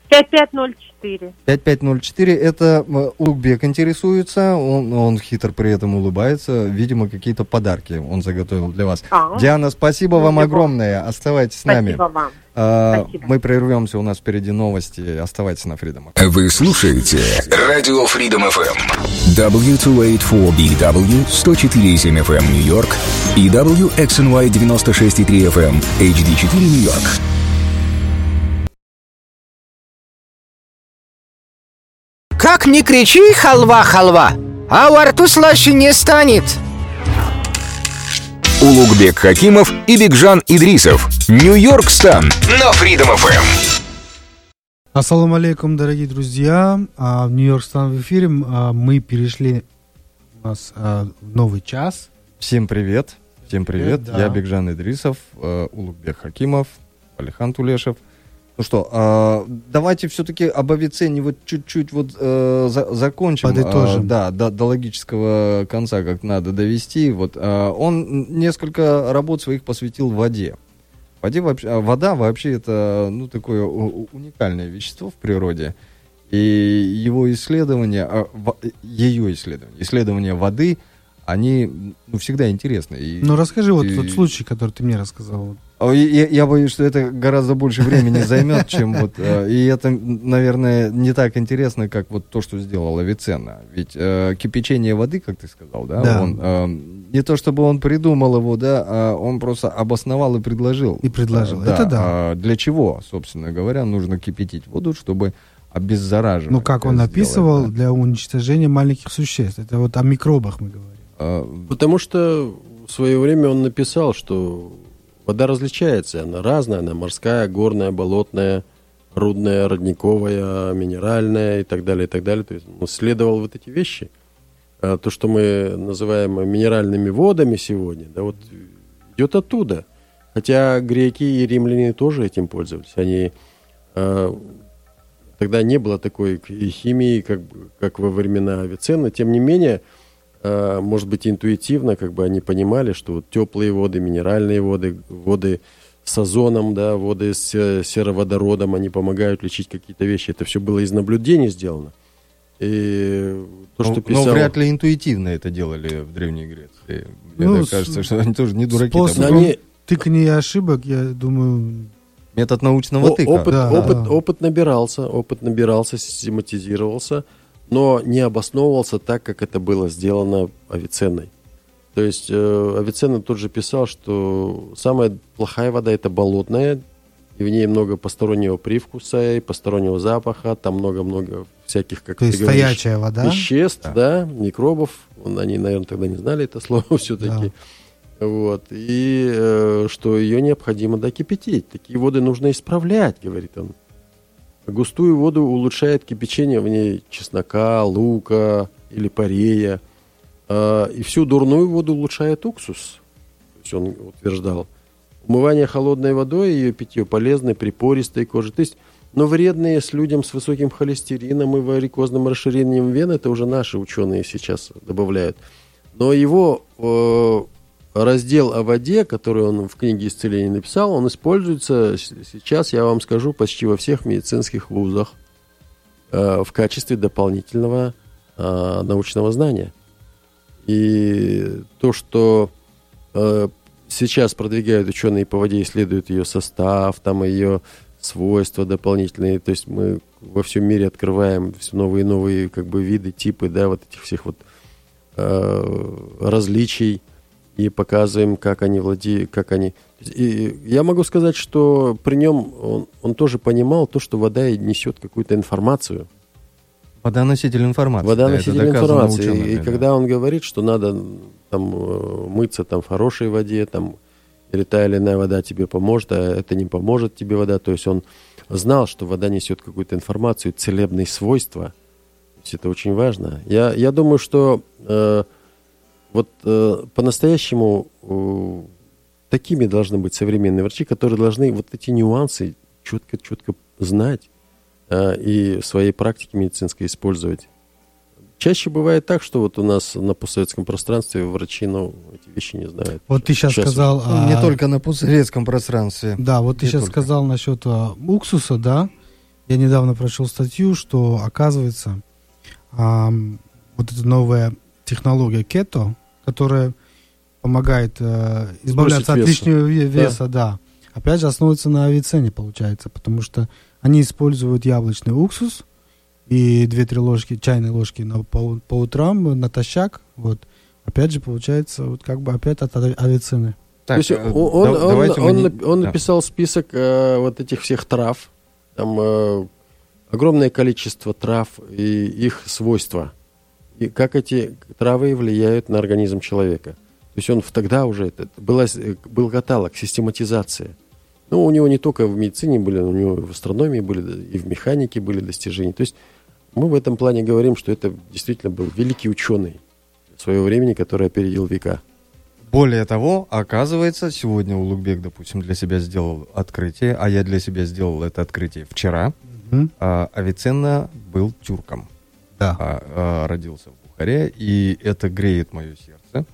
5504. 5504, это м, Улугбек интересуется, он, он хитро при этом улыбается, видимо, какие-то подарки он заготовил для вас. А, Диана, спасибо вам Спасибо. огромное, оставайтесь с нами. Спасибо вам. А, Спасибо. мы прервемся, у нас впереди новости, оставайтесь на Freedom. Вы слушаете Радио Freedom FM. W284BW 104.7 FM Нью-Йорк и WXNY 96.3 FM HD4 Нью-Йорк. Как ни кричи, халва, халва, а во рту слаще не станет. Улугбек Хакимов и Бигжан Идрисов. Нью-Йорк Стан на Freedom FM. Ассаламу алейкум, дорогие друзья. А, В Нью-Йорк Стан в эфире. А, Мы перешли у нас а, в новый час. Всем привет, всем привет, Привет, да. я Бекжан Идрисов, э, Улугбек Хакимов, Алихан Тулешев. Ну что, а, давайте все-таки об Авиценне вот чуть-чуть вот э, за- закончим. Подытожим. А, да, до, до логического конца как надо довести. Вот а, он несколько работ своих посвятил воде. Воде вообще, вода вообще это ну такое уникальное вещество в природе. И его исследования, ее исследования, исследования воды, они ну, всегда интересны. И- Ну, расскажи вот и- тот случай, который ты мне рассказал. А, Я, я боюсь, что это гораздо больше времени займет, чем вот... э, И это, наверное, не так интересно, как вот то, что сделал Авиценна. Ведь э, кипячение воды, как ты сказал, да, Да. он э, не то чтобы он придумал его, да, а он просто обосновал и предложил. И предложил. Э, Это да. а для чего, собственно говоря, нужно кипятить воду, чтобы обеззараживать. Ну, как он это описывал, сделать, да. для уничтожения маленьких существ. Это вот о микробах мы говорим. А, Потому что в свое время он написал, что вода различается, она разная, она морская, горная, болотная, рудная, родниковая, минеральная и так далее, и так далее. То есть он исследовал вот эти вещи. А то, что мы называем минеральными водами сегодня, да, вот идет оттуда. Хотя греки и римляне тоже этим пользовались. Они э, тогда не было такой химии, как, как во времена Авиценны. Тем не менее, может быть, интуитивно, как бы они понимали, что вот теплые воды, минеральные воды, воды с озоном, да, воды с э, сероводородом, они помогают лечить какие-то вещи. Это все было из наблюдений сделано. И то, что но, писал... но вряд ли интуитивно это делали в Древней Греции. Мне Ну, так с- кажется, что они тоже не дураки. там Способом они- тыкания и ошибок, я думаю, Метод научного О- тыка. Опыт, Да, опыт, да. опыт набирался, опыт набирался, систематизировался, но не обосновывался так, как это было сделано Авиценной. То есть э, Авиценна тут же писал, что самая плохая вода это болотная, и в ней много постороннего привкуса и постороннего запаха, там много-много всяких, как то есть ты говоришь, стоячая вода. веществ, да. микробов. Они, наверное, тогда не знали это слово все-таки. Да. Вот. И э, что ее необходимо докипятить. Такие воды нужно исправлять, говорит он. Густую воду улучшает кипячение в ней чеснока, лука или парея. А, и всю дурную воду улучшает уксус. То есть он утверждал. Умывание холодной водой и ее питье полезно при пористой коже. То есть, но вредные с людям с высоким холестерином и варикозным расширением вен, это уже наши ученые сейчас добавляют. Но его э, раздел о воде, который он в книге исцеления написал, он используется сейчас, я вам скажу, почти во всех медицинских вузах э, в качестве дополнительного э, научного знания. И то, что э, сейчас продвигают ученые по воде, исследуют ее состав, там ее свойства дополнительные. То есть мы во всем мире открываем все новые и новые как бы виды, типы, да, вот этих всех вот э, различий и показываем, как они владеют, как они. И я могу сказать, что при нем он, он тоже понимал то, что вода и несет какую-то информацию. Вода носитель информации. Вода да, носитель доказано информации. учеными, и да. когда он говорит, что надо там э, мыться там в хорошей воде, там или та или иная вода тебе поможет, а это не поможет тебе вода. То есть он знал, что вода несет какую-то информацию, целебные свойства. То есть это очень важно. Я, я думаю, что э, вот э, по-настоящему э, такими должны быть современные врачи, которые должны вот эти нюансы четко-четко знать. а, и в своей практике медицинской использовать. Чаще бывает так, что вот у нас на постсоветском пространстве врачи, ну, эти вещи не знают. Вот ты сейчас, сказал... Ну, не только на постсоветском пространстве. Да, вот ты сейчас только. сказал насчет а, уксуса, да. Я недавно прочел статью, что, оказывается, а, вот эта новая технология кето, которая помогает а, избавляться от лишнего веса, да. да. Опять же, основывается на авицене, получается, потому что они используют яблочный уксус, и 2-3 ложки, чайные ложки на, по, по утрам натощак, вот. Опять же, получается, вот как бы опять от авицины. Так, То есть он, он, он, он, не... он написал список э, вот этих всех трав, там э, огромное количество трав и их свойства, и как эти травы влияют на организм человека. То есть он тогда уже, это, была, был каталог, систематизация. Ну, у него не только в медицине были, у него и в астрономии были, и в механике были достижения. То есть мы в этом плане говорим, что это действительно был великий ученый своего времени, который опередил века. Более того, оказывается, сегодня Улугбек, допустим, для себя сделал открытие, а я для себя сделал это открытие вчера. Mm-hmm. А, Авиценна был тюрком. Да. А, а, родился в Бухаре, и это греет мое сердце,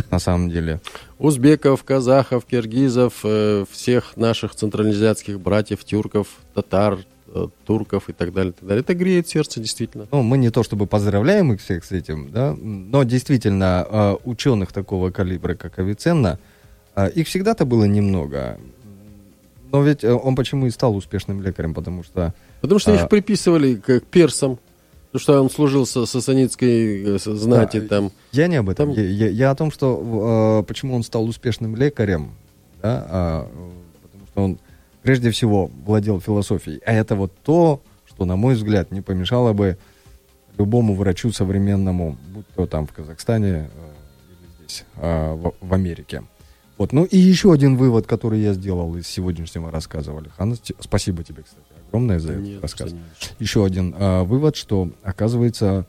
на самом деле. Узбеков, казахов, киргизов, э, всех наших централизиатских братьев, тюрков, татар, Э, турков и так далее, так далее. Это греет сердце, действительно. Ну, мы не то чтобы поздравляем их всех с этим, да, но действительно э, ученых такого калибра, как Авиценна, э, их всегда-то было немного. Но ведь он почему и стал успешным лекарем, потому что... Потому что а, их приписывали к персам, потому что он служил со сасанитской знати да, там. Я не об этом. Там... Я, я, я о том, что э, почему он стал успешным лекарем, да, а, потому что он прежде всего владел философией. А это вот то, что, на мой взгляд, не помешало бы любому врачу современному, будь то там в Казахстане э, или здесь, э, в, в Америке. Вот. Ну и еще один вывод, который я сделал из сегодняшнего рассказа, Алихан. Спасибо тебе, кстати, огромное за этот рассказ. Еще один э, вывод, что, оказывается,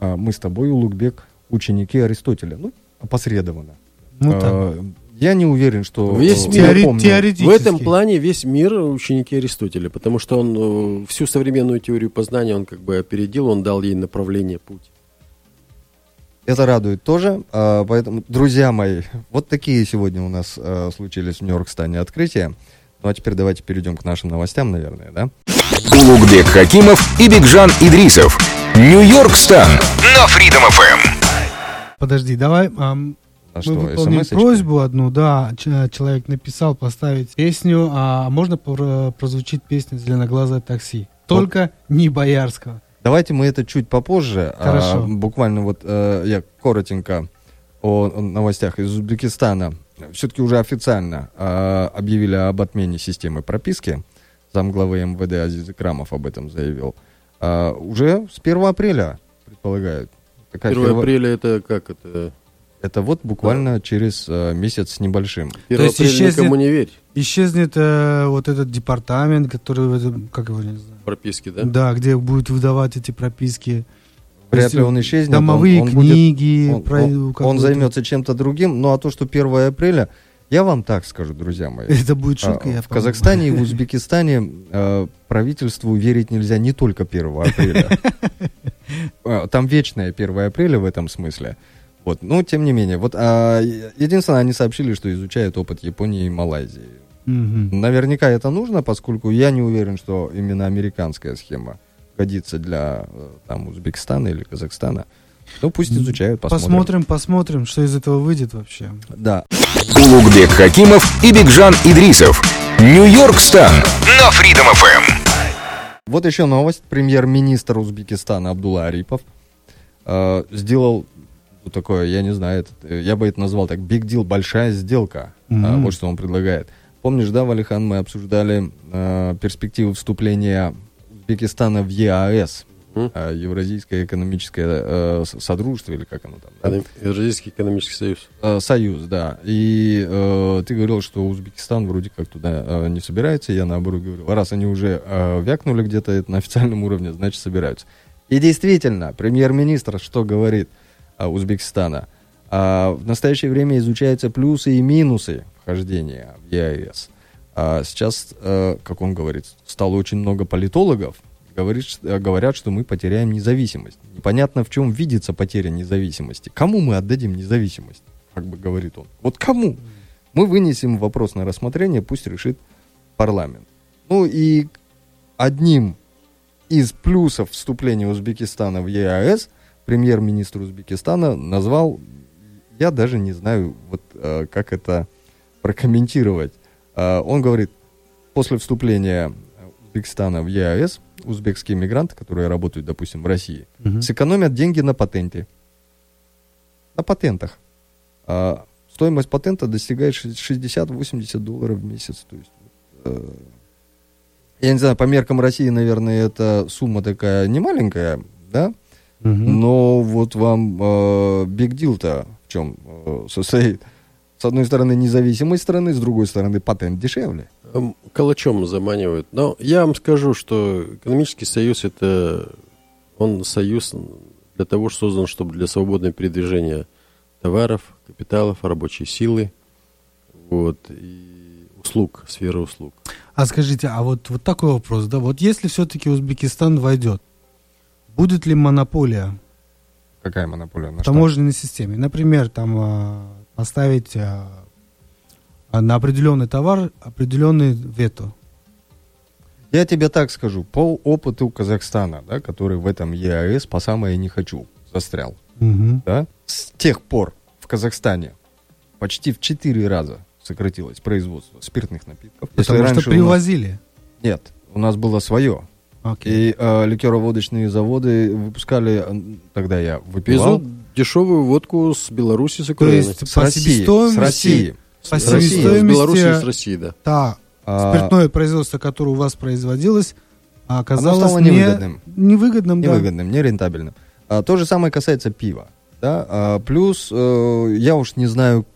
э, мы с тобой, Улугбек, ученики Аристотеля. Ну, опосредованно. Ну, э, я не уверен, что весь мир, теоретически. в этом плане весь мир ученики Аристотеля, потому что он э, всю современную теорию познания он как бы опередил, он дал ей направление, путь. Это радует тоже. А, поэтому, друзья мои, вот такие сегодня у нас а, случились в Нью-Йорк-стане открытия. Ну а теперь давайте перейдем к нашим новостям, наверное, да? Улугбек Хакимов и Бигжан Идрисов. Нью-Йорк Стан на Freedom FM. Подожди, давай а Мы что, выполним просьбу одну, да, человек написал поставить песню, а можно прозвучит песня «Зеленоглазое такси». Только вот. не Боярского. Давайте мы это чуть попозже. А, Хорошо. А, буквально вот а, я коротенько о, о новостях из Узбекистана. Все-таки уже официально а, объявили об отмене системы прописки. Замглавы МВД Азиз Икрамов об этом заявил. А, уже с 1 апреля, предполагают. 1 перво... апреля это как это? Это вот буквально да. через э, месяц с небольшим. То есть исчезнет, никому не верь. Исчезнет э, вот этот департамент, который, как его, не знаю. Прописки, да? Да, где будет выдавать эти прописки. Вряд ли он исчезнет. Домовые он, он книги. Будет, он, про, он, он займется чем-то другим. Ну а то, что 1 апреля, я вам так скажу, друзья мои. Это будет шутка, а, я В Казахстане и в Узбекистане э, правительству верить нельзя не только 1 апреля. А, там вечное 1 апреля в этом смысле. Вот, но тем не менее, вот а, единственное, они сообщили, что изучают опыт Японии и Малайзии. Угу. Наверняка это нужно, поскольку я не уверен, что именно американская схема годится для э, там Узбекистана или Казахстана. Ну, пусть изучают, посмотрим. Посмотрим, посмотрим, что из этого выйдет вообще. Да. Улугбек Хакимов и Бигжан Идрисов. Нью-Йорк Стан на Freedom FM. Вот еще новость. Премьер-министр Узбекистана Абдулла Арипов э, сделал такое, я не знаю, это, я бы это назвал так, big deal, большая сделка. Mm-hmm. А, вот что он предлагает. Помнишь, да, Валихан, мы обсуждали э, перспективы вступления Узбекистана в ЕАЭС, mm-hmm. Евразийское экономическое э, содружество, или как оно там? Да? Евразийский экономический союз. Э, союз, да. И э, ты говорил, что Узбекистан вроде как туда э, не собирается. Я наоборот говорил, раз они уже э, вякнули где-то на официальном уровне, значит собираются. И действительно, премьер-министр что говорит – а, Узбекистана. А в настоящее время изучаются плюсы и минусы вхождения в ЕАЭС. А сейчас, э, как он говорит, стало очень много политологов, говорит, э, говорят, что мы потеряем независимость. Непонятно, в чем видится потеря независимости. Кому мы отдадим независимость, как бы говорит он. Вот кому? Мы вынесем вопрос на рассмотрение, пусть решит парламент. Ну и одним из плюсов вступления Узбекистана в ЕАЭС премьер-министр Узбекистана назвал, я даже не знаю, вот э, как это прокомментировать. Э, он говорит, после вступления Узбекистана в ЕАЭС узбекские мигранты, которые работают, допустим, в России, Мгм. сэкономят деньги на патенте. На патентах. А стоимость патента достигает ши- 60-80 долларов в месяц. То есть, э, я не знаю, по меркам России, наверное, эта сумма такая не маленькая, да? Мгм. Но вот вам биг дил-то в чем э, состоит? С одной стороны, независимость страны, с другой стороны, патент дешевле. Эм, Калачом заманивают. Но я вам скажу, что экономический союз это он союз для того, что создан, чтобы для свободного передвижения товаров, капиталов, рабочей силы, вот, и услуг, сферы услуг. А скажите, а вот, вот такой вопрос, да, вот если все-таки Узбекистан войдет, будет ли монополия Какая монополия? На в что? таможенной системе? Например, там а, поставить а, а, на определенный товар определенный вето. Я тебе так скажу, по опыту Казахстана, да, который в этом ЕАЭС по самое не хочу застрял, Мгм. да, с тех пор в Казахстане почти в 4 раза сократилось производство спиртных напитков. Если Потому что раньше у нас- привозили. Нет, у нас было свое. Окей. И э, ликероводочные заводы выпускали, тогда я выпивал, Везут дешевую водку с Беларуси, с То Украины. есть с по России, себестоимости, с России. по С России, с Беларуси и с России, да. та А, спиртное производство, которое у вас производилось, а, оказалось стало не- невыгодным. невыгодным, да. невыгодным, нерентабельным. А, то же самое касается пива. Да? А, плюс, э, я уж не знаю,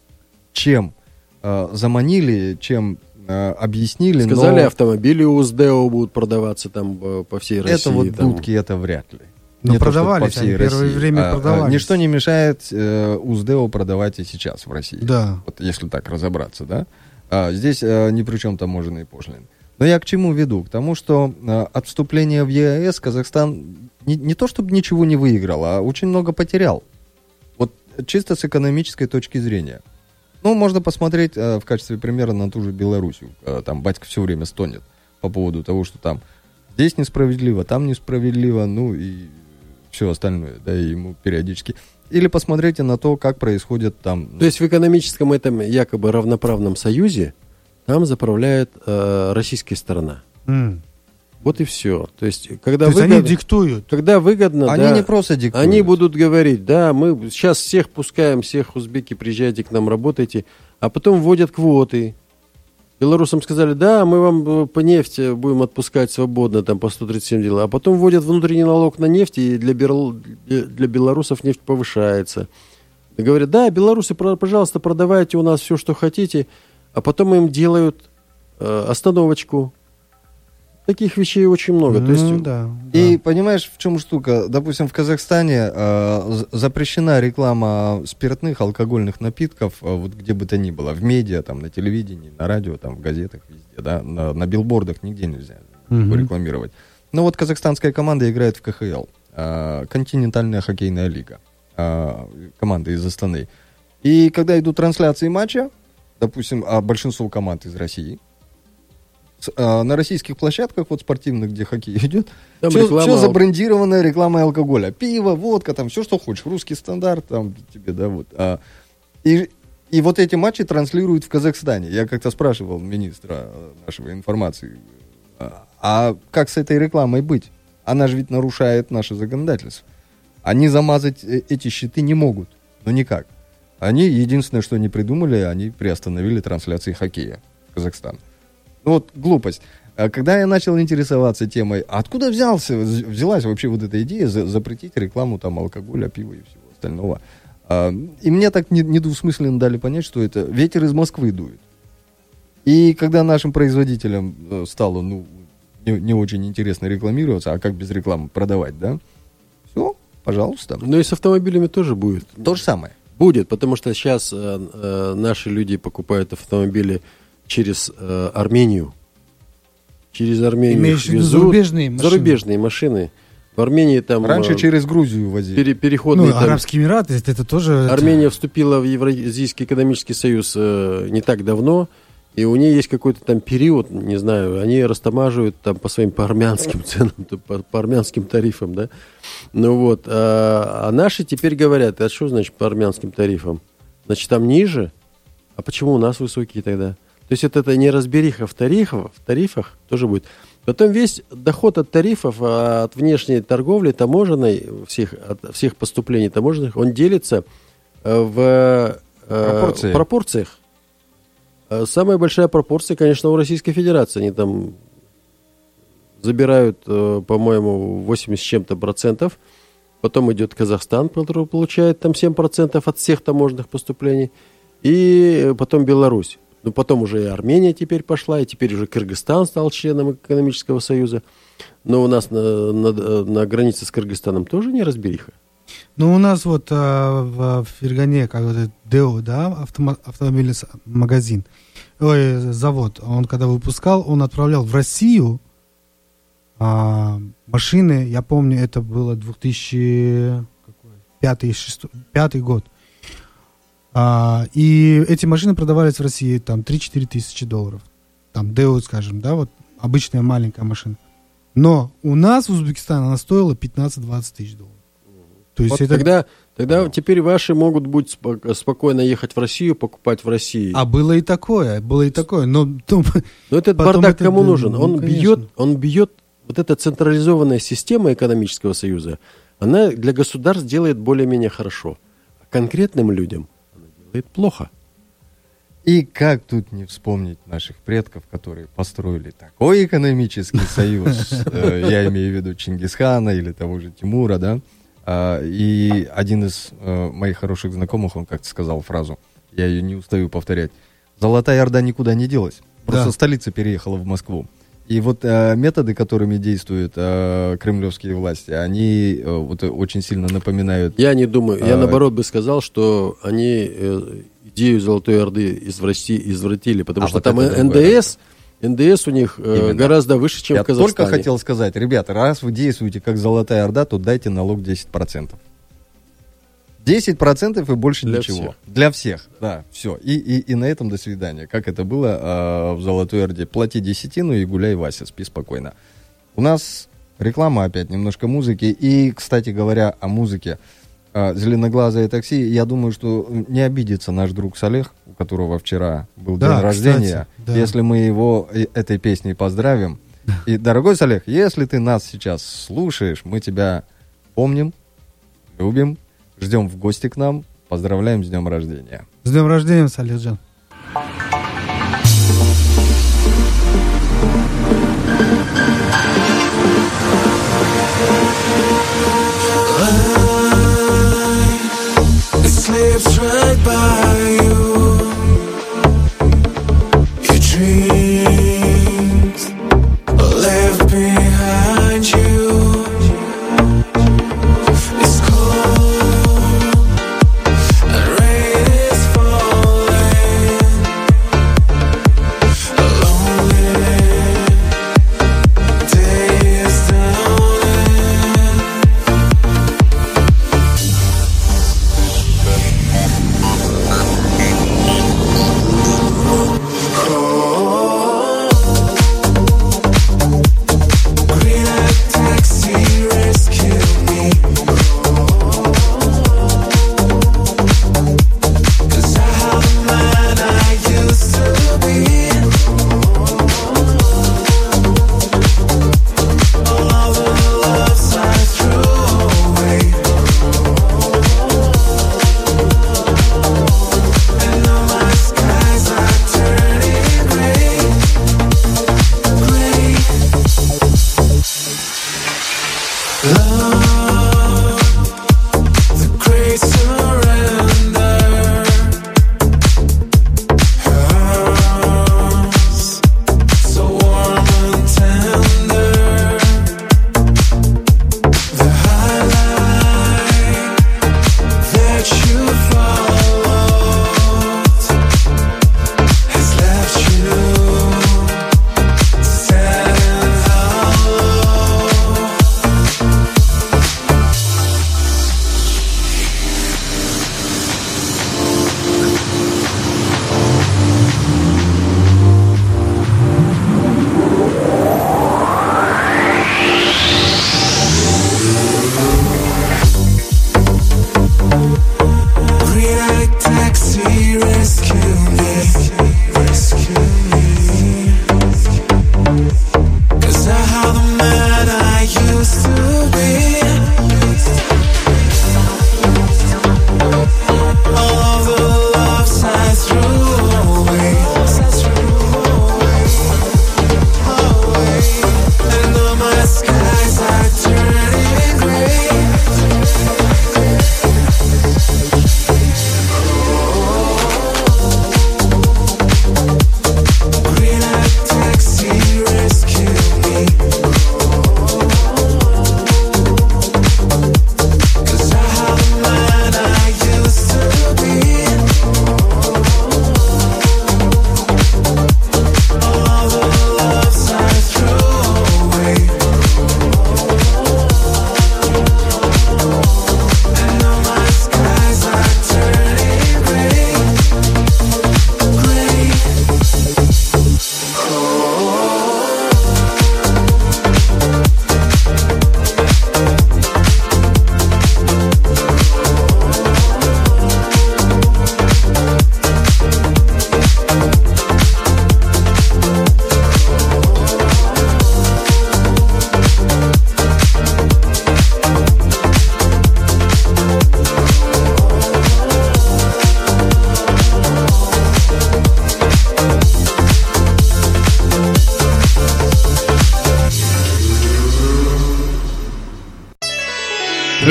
чем э, заманили, чем э, объяснили, Сказали, но автомобили у УЗДЭО будут продаваться там э, по всей России. это вот там. дудки, это вряд ли. Но Не то, продавались по всей они первое России. время А, а, продавались. ничто не мешает э, УЗДЭО продавать и сейчас в России. Да. Вот если так разобраться, да. А, здесь э, ни при чем таможенные пошлины. Но я к чему веду? К тому, что э, от вступления в ЕАЭС Казахстан не, не то чтобы ничего не выиграл, а очень много потерял. Вот чисто с экономической точки зрения. Ну, можно посмотреть э, в качестве примера на ту же Белоруссию. Э, там батька все время стонет по поводу того, что там здесь несправедливо, там несправедливо, ну и все остальное, да, и ему периодически. Или посмотрите на то, как происходит там... То есть в экономическом этом якобы равноправном союзе там заправляет э, российская сторона. М. Вот и все. То есть, когда То есть выгодно, они диктуют. когда выгодно, Они да, не просто диктуют. они будут говорить, да, мы сейчас всех пускаем, всех узбеки, приезжайте к нам, работайте, а потом вводят квоты. Белорусам сказали, да, мы вам э, по нефти будем отпускать свободно, там по 137 дела, а потом вводят внутренний налог на нефть, и для, берл- для белорусов нефть повышается. И говорят, да, белорусы, пожалуйста, продавайте у нас все, что хотите, а потом им делают э, остановочку. Таких вещей очень много. То есть, Ну, да, И да. понимаешь, в чем штука? Допустим, в Казахстане э, запрещена реклама спиртных, алкогольных напитков, э, вот где бы то ни было, в медиа, там, на телевидении, на радио, там, в газетах, везде, да, на, на билбордах нигде нельзя Мгм. рекламировать. Но вот казахстанская команда играет в КХЛ, э, континентальная хоккейная лига, э, команда из Астаны. И когда идут трансляции матча, допустим, а большинство команд из России, на российских площадках, вот спортивных, где хоккей идет, Там все, реклама- забрендированная рекламой алкоголя. Пиво, водка, там все, что хочешь. Русский стандарт, там тебе, да, вот. А, и, и вот эти матчи транслируют в Казахстане. Я как-то спрашивал министра э, нашего информации, а, а как с этой рекламой быть? Она же ведь нарушает наше законодательство. Они замазать э, эти щиты не могут. Ну никак. Они, единственное, что они придумали, они приостановили трансляции хоккея в Казахстан. Ну вот глупость. А Когда я начал интересоваться темой, откуда взялся, вз- взялась вообще вот эта идея за- запретить рекламу там алкоголя, пива и всего остального? А, И мне так не- недвусмысленно дали понять, что это ветер из Москвы дует. И когда нашим производителям э, стало, ну, не, не очень интересно рекламироваться, а как без рекламы продавать, да? Все, пожалуйста. Но и с автомобилями тоже будет. То же самое. Будет, потому что сейчас э, э, наши люди покупают автомобили через э, Армению. Через Армению Имеешь везут. зарубежные машины? Зарубежные машины. В Армении там... Раньше э, через Грузию возили. пере- переходные Ну, там- Арабские Эмираты, это, это тоже... Армения вступила в Евразийский экономический союз э, не так давно, и у нее есть какой-то там период, не знаю, они растамаживают там по своим по армянским ценам, по, по армянским тарифам, да. Ну вот, а, а наши теперь говорят, а что значит по армянским тарифам? Значит, там ниже? А почему у нас высокие тогда? То есть это, это неразбериха в тарифах, в тарифах тоже будет. Потом весь доход от тарифов, а, от внешней торговли таможенной, всех, от всех поступлений таможенных, он делится э, в э, Пропорции. пропорциях. Э, Самая большая пропорция, конечно, у Российской Федерации. Они там забирают, по-моему, 80 с чем-то процентов. Потом идет Казахстан, который получает там 7 процентов от всех таможенных поступлений. И потом Беларусь. Ну, потом уже и Армения теперь пошла, и теперь уже Кыргызстан стал членом экономического союза. Но у нас на, на, на границе с Кыргызстаном тоже не разбериха. Ну, у нас вот а, в, в Фергане, как вот ДЭО, да, автомо- автомобильный магазин, ой, завод, он когда выпускал, он отправлял в Россию а, машины, я помню, это было 2005-2006 год. А, и эти машины продавались в России там 3-4 тысячи долларов. Там ДЭО, скажем, да, вот обычная маленькая машина. Но у нас в Узбекистане она стоила 15-20 тысяч долларов. То есть Вот это... тогда, тогда теперь ваши могут быть спо- спокойно ехать в Россию, покупать в России. А было и такое, было и такое. Но, Но этот бардак это, кому да, нужен? ну, Он конечно. бьет, он бьет, вот эта централизованная система экономического союза, она для государств делает более-менее хорошо. А конкретным людям делает плохо. И как тут не вспомнить наших предков, которые построили такой экономический союз, э, я имею в виду Чингисхана или того же Тимура, да? А, И один из э, моих хороших знакомых, он как-то сказал фразу, я ее не устаю повторять, «Золотая Орда никуда не делась, просто столица переехала в Москву». И вот э, методы, которыми действуют э, кремлевские власти, они э, вот, э, очень сильно напоминают Я не думаю, я А, наоборот бы сказал, что они э, идею Золотой Орды изврати, извратили, потому А что вот там ндс, НДС у них э, Именно. гораздо выше, чем Я в Казахстане. только хотел сказать, ребята, раз вы действуете как Золотая Орда, то дайте налог 10%. 10% и больше Для ничего. всех. Для всех, да, все. И, и, и на этом до свидания. Как это было а, в Золотой Орде. Плати десятину и гуляй, Вася, спи спокойно. У нас реклама опять, немножко музыки. И, кстати говоря, о музыке. А, Зеленоглазое такси. Я думаю, что не обидится наш друг Салех, у которого вчера был Да, день кстати, рождения. да. Если мы его э, этой песней поздравим. И, дорогой Салех, если ты нас сейчас слушаешь, мы тебя помним, любим, ждем в гости к нам, поздравляем с днем рождения. С днем рождения, Салихджан. Slips right by you.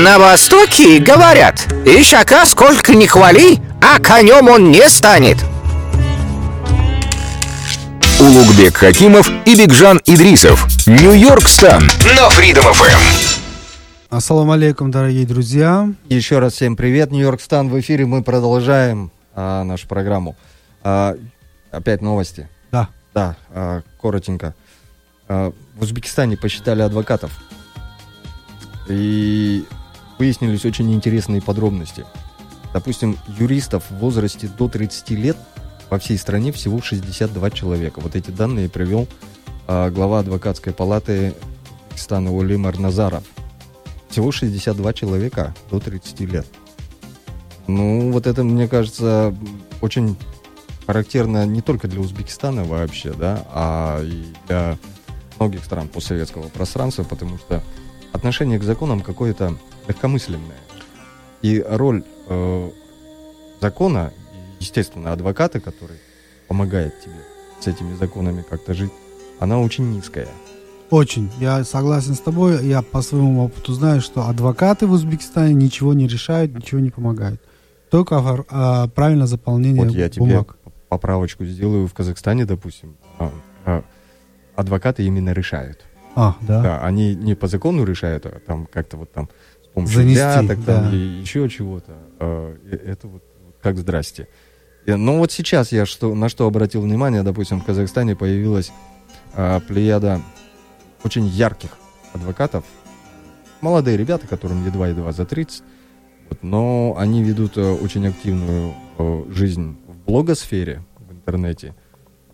На Востоке говорят, ишака сколько ни хвали, а конем он не станет. Улугбек Хакимов и Бигжан Идрисов. Нью-Йорк Стан. На Freedom FM. Ассаламу алейкум, дорогие друзья. Еще раз всем привет, Нью-Йорк Стан. В эфире мы продолжаем а, нашу программу. А, опять новости. Да. Да, а, коротенько. А, в Узбекистане посчитали адвокатов. И выяснились очень интересные подробности. Допустим, юристов в возрасте до 30 лет по всей стране всего 62 человека. Вот эти данные привел а, глава адвокатской палаты Узбекистана Улимар Назаров. Всего 62 человека до 30 лет. Ну, вот это, мне кажется, очень характерно не только для Узбекистана вообще, да, а и для многих стран постсоветского пространства, потому что отношение к законам какое-то легкомысленное. И роль э, закона, естественно, адвоката, который помогает тебе с этими законами как-то жить, она очень низкая. Очень. Я согласен с тобой. Я по своему опыту знаю, что адвокаты в Узбекистане ничего не решают, ничего не помогают. Только а, правильное заполнение Вот я тебе бумаг. поправочку сделаю в Казахстане, допустим. а, а, адвокаты именно решают. А, да. Да, они не по закону решают, а там как-то вот там помощью Занести, там, да. и еще чего-то. А, это вот как здрасте. Но вот сейчас я что, на что обратил внимание, допустим, в Казахстане появилась а, плеяда очень ярких адвокатов. Молодые ребята, которым едва-едва за 30, вот, но они ведут э, очень активную э, жизнь в блогосфере, в интернете.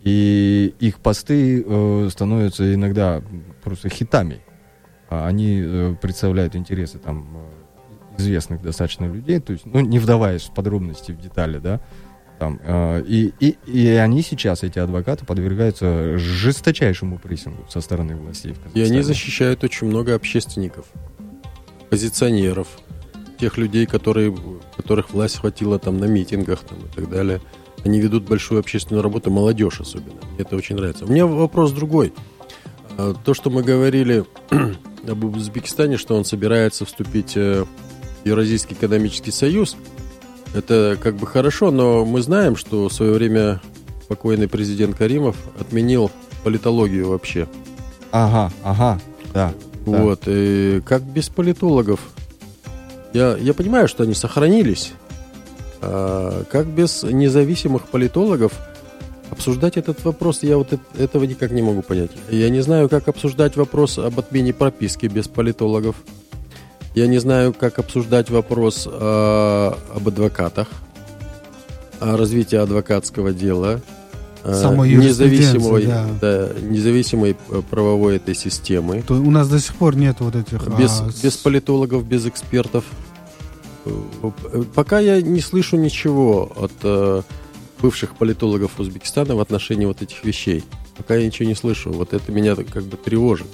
И их посты э, становятся иногда просто хитами. А Они э, представляют интересы там э, известных достаточно людей, то есть, ну, не вдаваясь в подробности, в детали, да, там, э, и, и, и они сейчас, эти адвокаты, подвергаются жесточайшему прессингу со стороны властей в И они защищают очень много общественников, позиционеров, тех людей, которые, которых власть хватила там на митингах там, и так далее. Они ведут большую общественную работу, молодежь особенно. Мне это очень нравится. У меня вопрос другой. А, То, что мы говорили об Узбекистане, что он собирается вступить э, в Евразийский экономический союз, это как бы хорошо, но мы знаем, что в свое время покойный президент Каримов отменил политологию вообще. Ага, ага, да. да. Вот, и как без политологов? Я, я понимаю, что они сохранились. А как без независимых политологов обсуждать этот вопрос, я вот эт- этого никак не могу понять. Я не знаю, как обсуждать вопрос об отмене прописки без политологов. Я не знаю, как обсуждать вопрос а, об адвокатах, о развитии адвокатского дела, а, Самой независимой, да. да, независимой э, правовой этой системы. То у нас до сих пор нет вот этих... Без, а, без политологов, без экспертов. Э, Пока я не слышу ничего от э, бывших политологов Узбекистана в отношении вот этих вещей. Пока я ничего не слышу. Вот это меня как бы тревожит.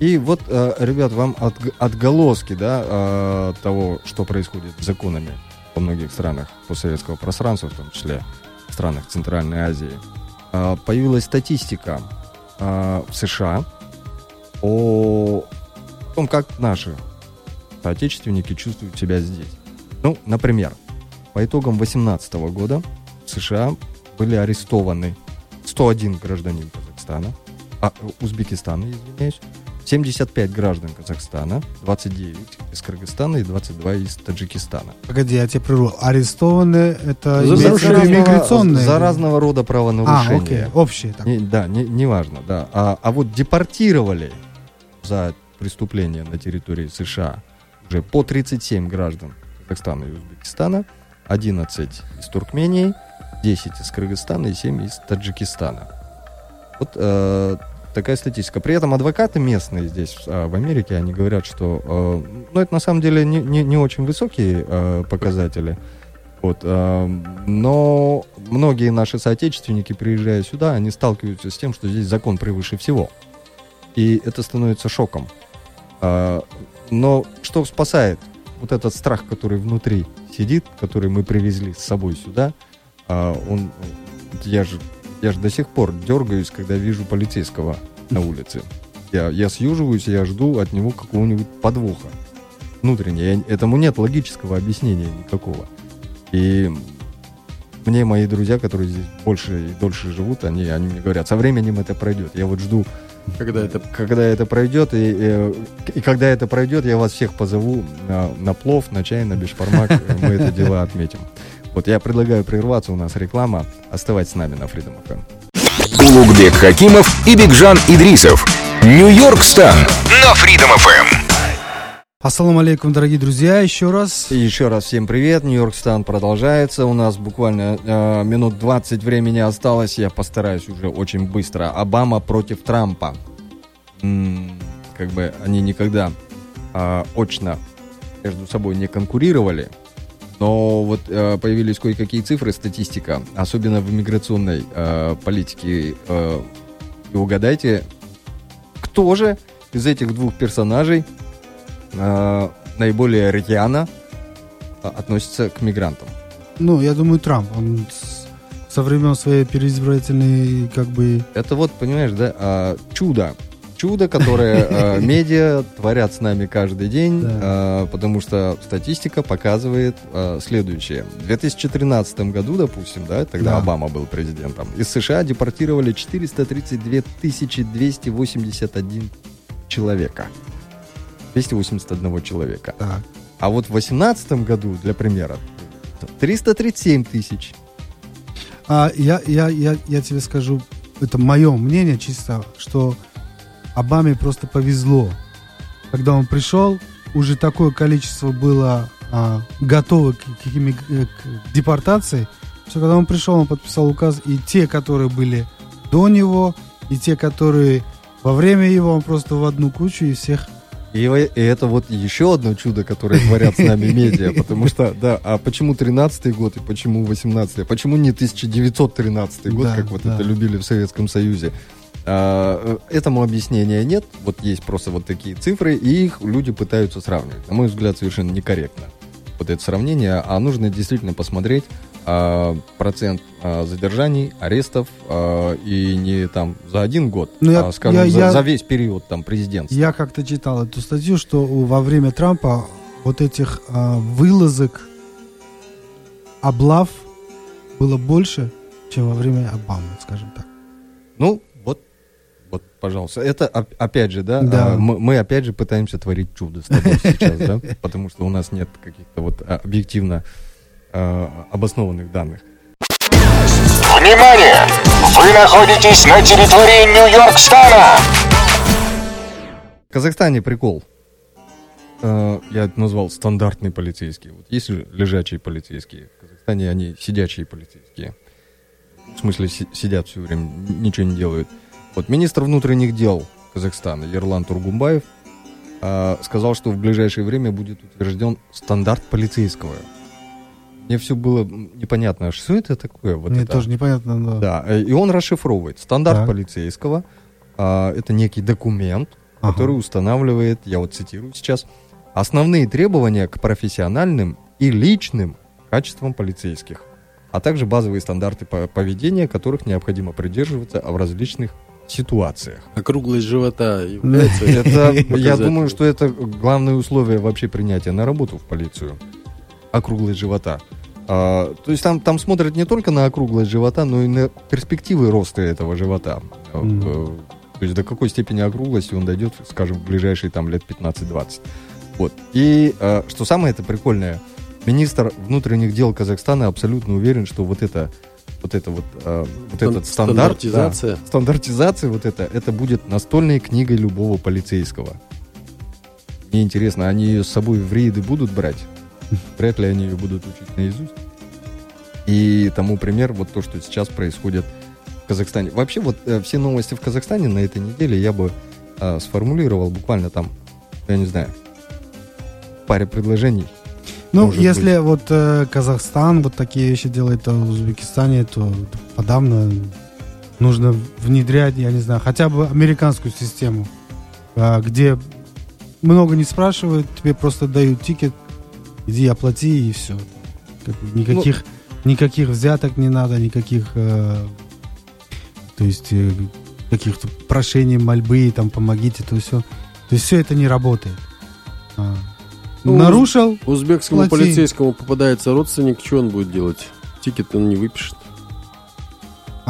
И вот, э, ребят, вам отг- отголоски, да, э, того, что происходит с законами во многих странах постсоветского пространства, в том числе в странах Центральной Азии, Э, появилась статистика в США о том, как наши соотечественники чувствуют себя здесь. Ну, например, по итогам 2018 года США были арестованы 101 гражданин Казахстана, а, Узбекистана, извиняюсь, 75 граждан Казахстана, 29 из Кыргызстана и 22 из Таджикистана. Погоди, я тебя прерву. Арестованные это За нарушение иммиграционные? за разного рода А, правонарушения. окей, общие. Так. Не- да, не, неважно, да. А, а вот депортировали за преступления на территории США уже по 37 граждан Казахстана и Узбекистана, 11 из Туркмении, 10 из Кыргызстана и 7 из Таджикистана. Вот э, такая статистика. При этом адвокаты местные здесь, э, в Америке, они говорят, что э, ну, это на самом деле не, не, не очень высокие э, показатели. Вот, э, но многие наши соотечественники, приезжая сюда, они сталкиваются с тем, что здесь закон превыше всего. И это становится шоком. А, но что спасает? Вот этот страх, который внутри сидит, который мы привезли с собой сюда, а, он, я же, я же до сих пор дергаюсь, когда вижу полицейского на улице. Я, я съеживаюсь, я жду от него какого-нибудь подвоха внутренне. Я- этому нет логического объяснения никакого. И мне мои друзья, которые здесь больше и дольше живут, они, они мне говорят, со временем это пройдет. Я вот жду, Когда это когда это пройдет, и, и, и когда это пройдет, я вас всех позову на, на плов, на чай, на бешпармак, э, мы это дело отметим. Вот я предлагаю прерваться, у нас реклама. Оставайтесь с нами на Freedom FM. Улугбек Хакимов и Бигжан Идрисов. Нью-Йорк Стан на Freedom FM. Ассаламу алейкум, дорогие друзья, еще раз. Еще раз всем привет. Нью-Йорк Стан продолжается. У нас буквально э, минут 20 времени осталось. Я постараюсь уже очень быстро. Обама против Трампа. М, как бы они никогда э, очно между собой не конкурировали. Но вот э, появились кое-какие цифры, статистика, особенно в иммиграционной э, политике. Э, и угадайте, кто же из этих двух персонажей э, наиболее рьяно а, относится к мигрантам. Ну, я думаю, Трамп. Он со времен своей переизбирательной, как бы... Это вот, понимаешь, да, а, чудо. Чудо, которое а, медиа творят с нами каждый день, а, потому что статистика показывает а, следующее. В 2013 году, допустим, да, тогда Да. Обама был президентом, из США депортировали 432 281 человека. 281 человека. Так. А вот в 2018 году, для примера, 337 тысяч. А, я, я, я, я тебе скажу, это мое мнение чисто, что Обаме просто повезло. Когда он пришел, уже такое количество было а, готово к, к э, к депортации, что когда он пришел, он подписал указ, и те, которые были до него, и те, которые во время его, он просто в одну кучу и всех И, и это вот еще одно чудо, которое творят с нами медиа, потому что, да, а почему 13-й год и почему 18-й? Почему не 1913 год, Да, как вот да. это любили в Советском Союзе? А, э, этому объяснения нет, вот есть просто вот такие цифры, и их люди пытаются сравнивать. На мой взгляд, совершенно некорректно вот это сравнение, а нужно действительно посмотреть а, процент а, задержаний, арестов, и не там за один год, Ну, я- а, скажем, я- за, я- за весь период там президентства. Я как-то читал эту статью, что во время Трампа вот этих вылазок, облав было больше, чем во время Обамы, скажем так. Ну, вот, пожалуйста. Это, оп- опять же, да, Да. а, мы, мы опять же пытаемся творить чудо с тобой сейчас, да, потому что у нас нет каких-то вот а, объективно а, обоснованных данных. Внимание! Вы находитесь на территории Нью-Йорк Стана. В Казахстане прикол. Я это назвал стандартный полицейский. Вот есть лежачие полицейские. В Казахстане они сидячие полицейские. В смысле, си- сидят все время, ничего не делают. Вот министр внутренних дел Казахстана Ерлан Тургумбаев а, сказал, что в ближайшее время будет утвержден стандарт полицейского. Мне все было непонятно, а что это такое? Вот Мне это? тоже непонятно, но... Да, э, и он расшифровывает. Стандарт Так. полицейского а, это некий документ, Ага. который устанавливает, я вот цитирую сейчас, основные требования к профессиональным и личным качествам полицейских, а также базовые стандарты по- поведения, которых необходимо придерживаться в различных ситуациях. Округлость живота является... Это, я думаю, что это главное условие вообще принятия на работу в полицию. Округлость живота. А, то есть там, там смотрят не только на округлость живота, но и на перспективы роста этого живота. Э, То есть до какой степени округлости он дойдет, скажем, в ближайшие там лет 15-20. Вот. И э, что самое это прикольное, министр внутренних дел Казахстана абсолютно уверен, что вот это вот это вот, э, вот Стан- этот стандарт, да, стандартизация. стандартизация вот это, это будет настольной книгой любого полицейского. Мне интересно, они ее с собой в рейды будут брать? Вряд ли они ее будут учить наизусть. И тому пример вот то, что сейчас происходит в Казахстане. Вообще вот э, все новости в Казахстане на этой неделе я бы э, сформулировал буквально там, я не знаю, паре предложений. Ну, может если вот э, Казахстан вот такие вещи делает, то в Узбекистане, то подавно нужно внедрять, я не знаю, хотя бы американскую систему, а, где много не спрашивают, тебе просто дают тикет, иди оплати и все. никаких, никаких взяток не надо, никаких, э, то есть э, каких-то прошений, мольбы, там помогите, то все. То есть все это не работает. А. Ну, Нарушил, Узбекскому Плати. полицейскому попадается родственник, что он будет делать? Ticket он не выпишет.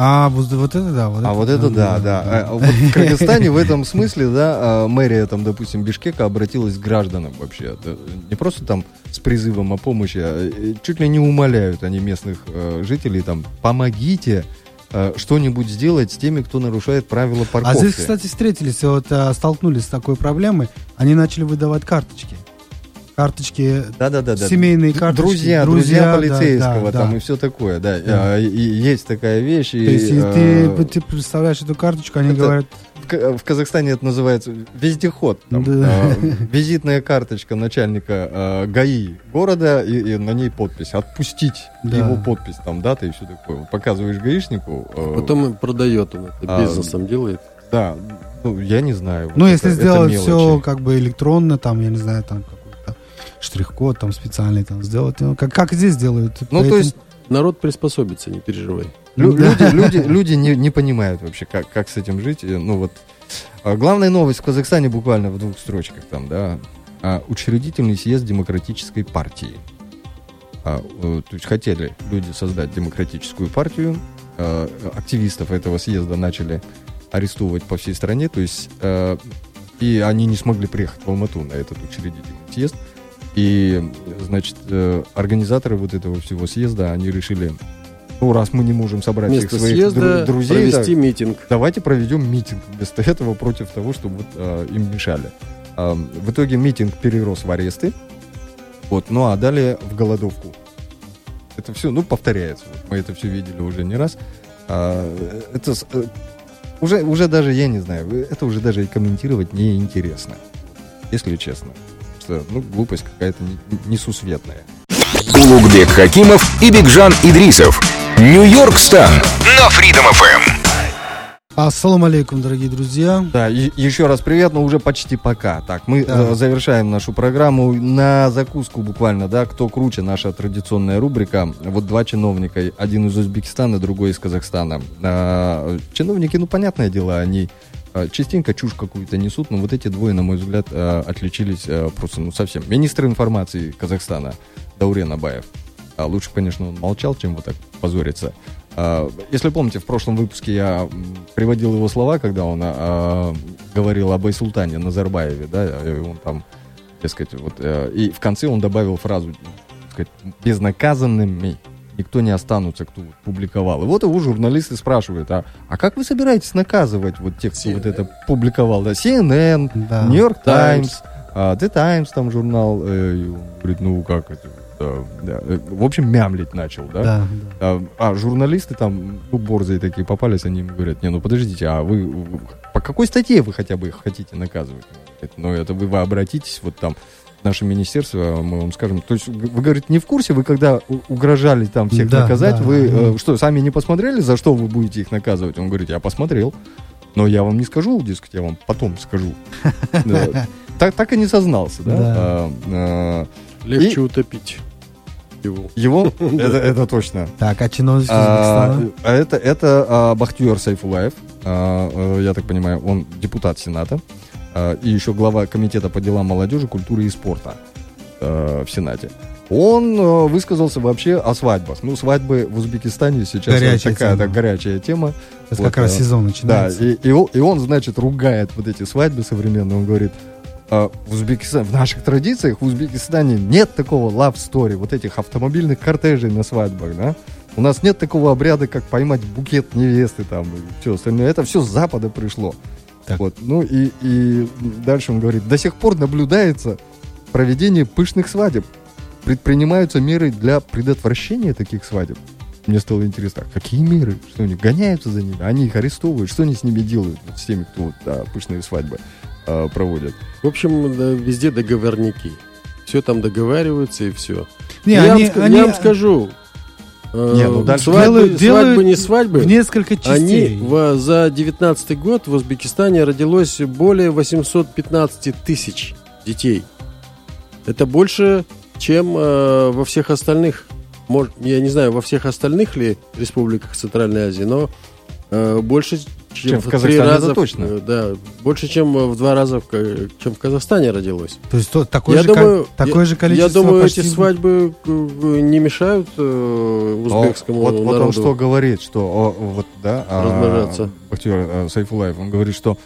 А, вот, вот это да. Вот А вот это да, да. А вот в Кыргызстане в этом смысле, да, а, мэрия там, допустим, Бишкека обратилась к гражданам вообще. Да, Не просто там с призывом о помощи, а э, чуть ли не умоляют они местных э, жителей там, помогите э, что-нибудь сделать с теми, кто нарушает правила А парковки. здесь, кстати, встретились, вот а, столкнулись с такой проблемой. Они начали выдавать карточки. Карточки, Да-да-да. семейные карточки. Друзья, да, друзья, полицейского да, там да. и все такое, да. Да. А, И, и есть такая вещь. и, То есть, и э, ты, ты представляешь эту карточку, они это- говорят, В Ка- В Казахстане это называется вездеход. Там, Да. э, визитная карточка начальника э, ГАИ города, и, и на ней подпись. Отпустить Да. его подпись, там, дата и все такое. Вот Показываешь гаишнику. э, Потом и продает он это, А, бизнесом делает. Да, ну, я не знаю. ну, Вот если это- это сделать мелочи. все как бы электронно, там, я не знаю, там штрих-код там специальный там сделать, ну, как, как здесь делают. Ну, Поэтому- то есть Народ приспособится, не переживай. лю- Да. люди, люди, люди не, не понимают вообще, как, как с этим жить. И, Ну, вот. А Главная новость в Казахстане буквально в двух строчках там, да. А, Учредительный съезд демократической партии. А, э, то есть хотели люди создать демократическую партию. Активистов этого съезда начали арестовывать по всей стране. То есть э, и они не смогли приехать в Алмату на этот учредительный съезд. И, значит, э, организаторы вот этого всего съезда, они решили, ну, раз мы не можем собрать всех Вместо своих съезда дру- друзей, да, провести митинг. давайте проведем митинг вместо этого против того, чтобы вот, э, им мешали. А, в итоге митинг перерос в аресты, вот, ну а далее в голодовку. Это все, ну, повторяется. Вот, мы это все видели уже не раз. А, это э, уже, уже даже, я не знаю, это уже даже и комментировать неинтересно, если честно. Что, ну, глупость какая-то не- несусветная. Улугбек Хакимов и Бигжан Идрисов. Нью-Йорк Стан на Freedom FM. Ассаламу алейкум, дорогие друзья. Да, и- еще раз привет, но уже почти пока. Так, мы Да. э, завершаем нашу программу на закуску буквально, да, кто круче, наша традиционная рубрика. Вот два чиновника, один из Узбекистана, другой из Казахстана. А, чиновники, ну, понятное дело, они частенько чушь какую-то несут, но вот эти двое, на мой взгляд, а, отличились а, просто, ну, совсем. Министр информации Казахстана Даурен Абаев. А лучше, конечно, он молчал, чем вот так позориться. А, Если помните, в прошлом выпуске я приводил его слова, когда он а, говорил об Айсултане Назарбаеве, да, и он там, дескать, вот, э, и в конце он добавил фразу, так сказать, безнаказанными никто не останутся, кто вот публиковал. И вот его журналисты спрашивают, а, а как вы собираетесь наказывать вот тех, кто вот это публиковал? Да, CNN, Да. Нью-Йорк Times. Таймс, а, The Times там журнал, э, говорит, ну как это, да, да. Э, В общем, мямлить начал, да? Да, А, а журналисты там, ну, борзые такие попались, они ему говорят, не, ну подождите, а вы, по какой статье вы хотя бы их хотите наказывать? Но это вы, вы обратитесь вот там наше министерство, мы вам скажем. То есть вы, говорите, не в курсе, вы когда угрожали там всех Да, наказать, да. вы э, что, сами не посмотрели, за что вы будете их наказывать? Он говорит, я посмотрел. Но я вам не скажу, дескать, я вам потом скажу. Да. Так, так и не сознался, да? Да. А, а, Легче утопить его. Его? Это, это точно. Так, а чиновник А, а это, это а, Бахтиер Сайфулаев, а, э, я так понимаю, он депутат Сената, и еще глава комитета по делам молодежи, культуры и спорта а, в Сенате. Он э, высказался вообще о свадьбах. Ну, свадьбы в Узбекистане сейчас Горячая такая тема. да, горячая тема. Сейчас Вот, как раз э, сезон Да, начинается. и, и он, и он, значит, ругает вот эти свадьбы современные. Он говорит, «А, в Узбекистане, в наших традициях в Узбекистане нет такого love story, вот этих автомобильных кортежей на свадьбах, да? У нас нет такого обряда, как поймать букет невесты там и все остальное. Это все с Запада пришло. Так. Вот. Ну и, и дальше он говорит, до сих пор наблюдается проведение пышных свадеб. Предпринимаются меры для предотвращения таких свадеб. Мне стало интересно, а какие меры? Что они гоняются за ними? Они их арестовывают? Что они с ними делают? Вот с теми, кто вот, да, пышные свадьбы а, проводят. В общем, да, везде договорники. Все там договариваются и все. Не, я, они- вам, они- я вам скажу. Э, Не, ну дальше свадьбы, делают- свадьбы, не свадьбы. В несколько частей. Они в- за 19 год в Узбекистане родилось более 815 тысяч детей. Это больше, чем э, во всех остальных, мож- я не знаю, во всех остальных ли республиках Центральной Азии, но э, больше, чем, Чем в Казахстане, раза, это точно. э, да, больше, чем в два раза, чем в Казахстане родилось. То есть то- такое, я же, ко- думаю, такое я, же количество Я думаю, почти- эти свадьбы э, не мешают э, узбекскому вот, вот он народу. что говорит, что о, вот, да, а, Размножаться. Бахтиер а, Сайфулаев, он говорит, что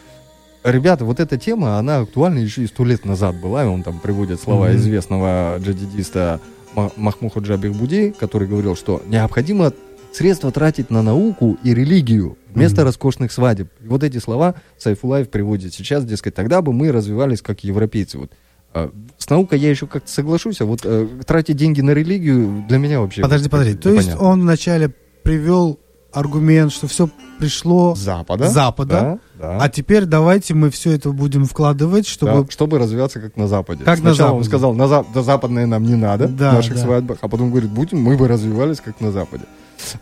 ребята, вот эта тема, она актуальна еще и сто лет назад была, и он там приводит слова Мгм. известного джадидиста Ма- Махмуха Джабихбуди, который говорил, что необходимо средства тратить на науку и религию вместо Мгм. роскошных свадеб. И вот эти слова Сайфулаев приводит сейчас, дескать, тогда бы мы развивались как европейцы. Вот. А, С наукой я еще как-то соглашусь, а вот э, тратить деньги на религию для меня вообще... Подожди, подожди. То есть он вначале привел аргумент, что все пришло С Запада. Запада, Да, да. а теперь давайте мы все это будем вкладывать, чтобы... Да, чтобы развиваться как на Западе. Как на Сначала он Западе. сказал, на за- да, западное нам не надо Да, в наших да. свадьбах, а потом говорит, будем, мы бы развивались как на Западе.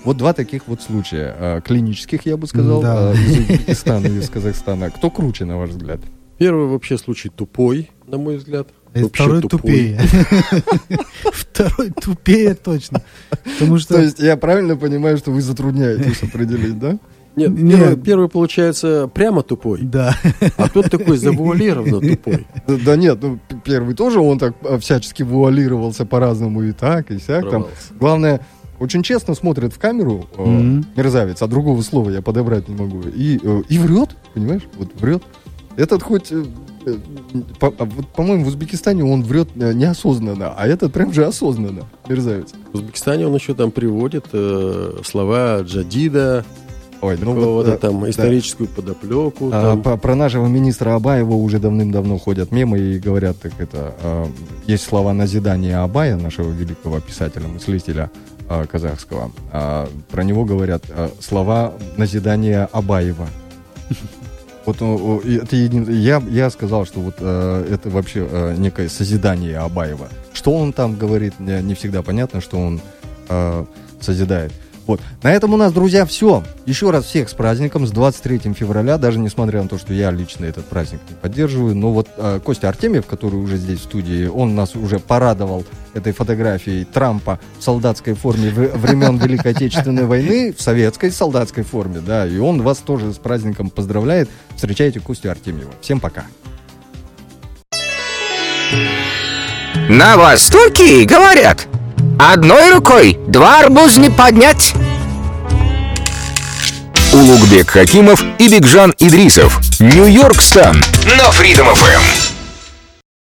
Вот два таких вот случая, э, клинических, я бы сказал, Да. э, из Узбекистана и из Казахстана. Кто круче, на ваш взгляд? Первый вообще случай тупой, на мой взгляд. И Вообще второй тупой. тупее. Второй тупее точно. Потому что... То есть я правильно понимаю, что вы затрудняетесь определить, да? Нет, Нет. Первый, первый получается прямо тупой, Да. а тот такой завуалированно тупой. Да, да нет, ну первый тоже он так всячески вуалировался по-разному и так, и сяк. Там. Главное, очень честно смотрит в камеру э, Мгм. мерзавец, а другого слова я подобрать не могу. И, э, и врет, понимаешь? Вот врет. Этот хоть, э, э, по- а вот, по-моему, в Узбекистане он врет э, неосознанно, а этот прям же осознанно, мерзавец. В Узбекистане он еще там приводит э, слова Джадида, Ой, ну какого-то э, там да. историческую подоплеку. А, там. по- про нашего министра Абаева уже давным-давно ходят мемы и говорят, так это а, есть слова назидания Абая, нашего великого писателя, мыслителя казахского. А, про него говорят а, слова назидания Абаева. Вот это я, я сказал, что вот э, это вообще э, некое созидание Абаева. Что он там говорит, не, не всегда понятно, что он э, созидает. Вот. На этом у нас, друзья, все. Еще раз всех с праздником, с 23 февраля, даже несмотря на то, что я лично этот праздник не поддерживаю. Но вот э, Костя Артемьев, который уже здесь в студии, он нас уже порадовал этой фотографией Трампа в солдатской форме времен Великой Отечественной войны, в советской солдатской форме, да, и он вас тоже с праздником поздравляет. Встречайте Костю Артемьева. Всем пока. На Востоке говорят, одной рукой два арбуз не поднять. Улугбек Хакимов и Бигжан Идрисов. Нью-Йорк Стан. На Freedom FM.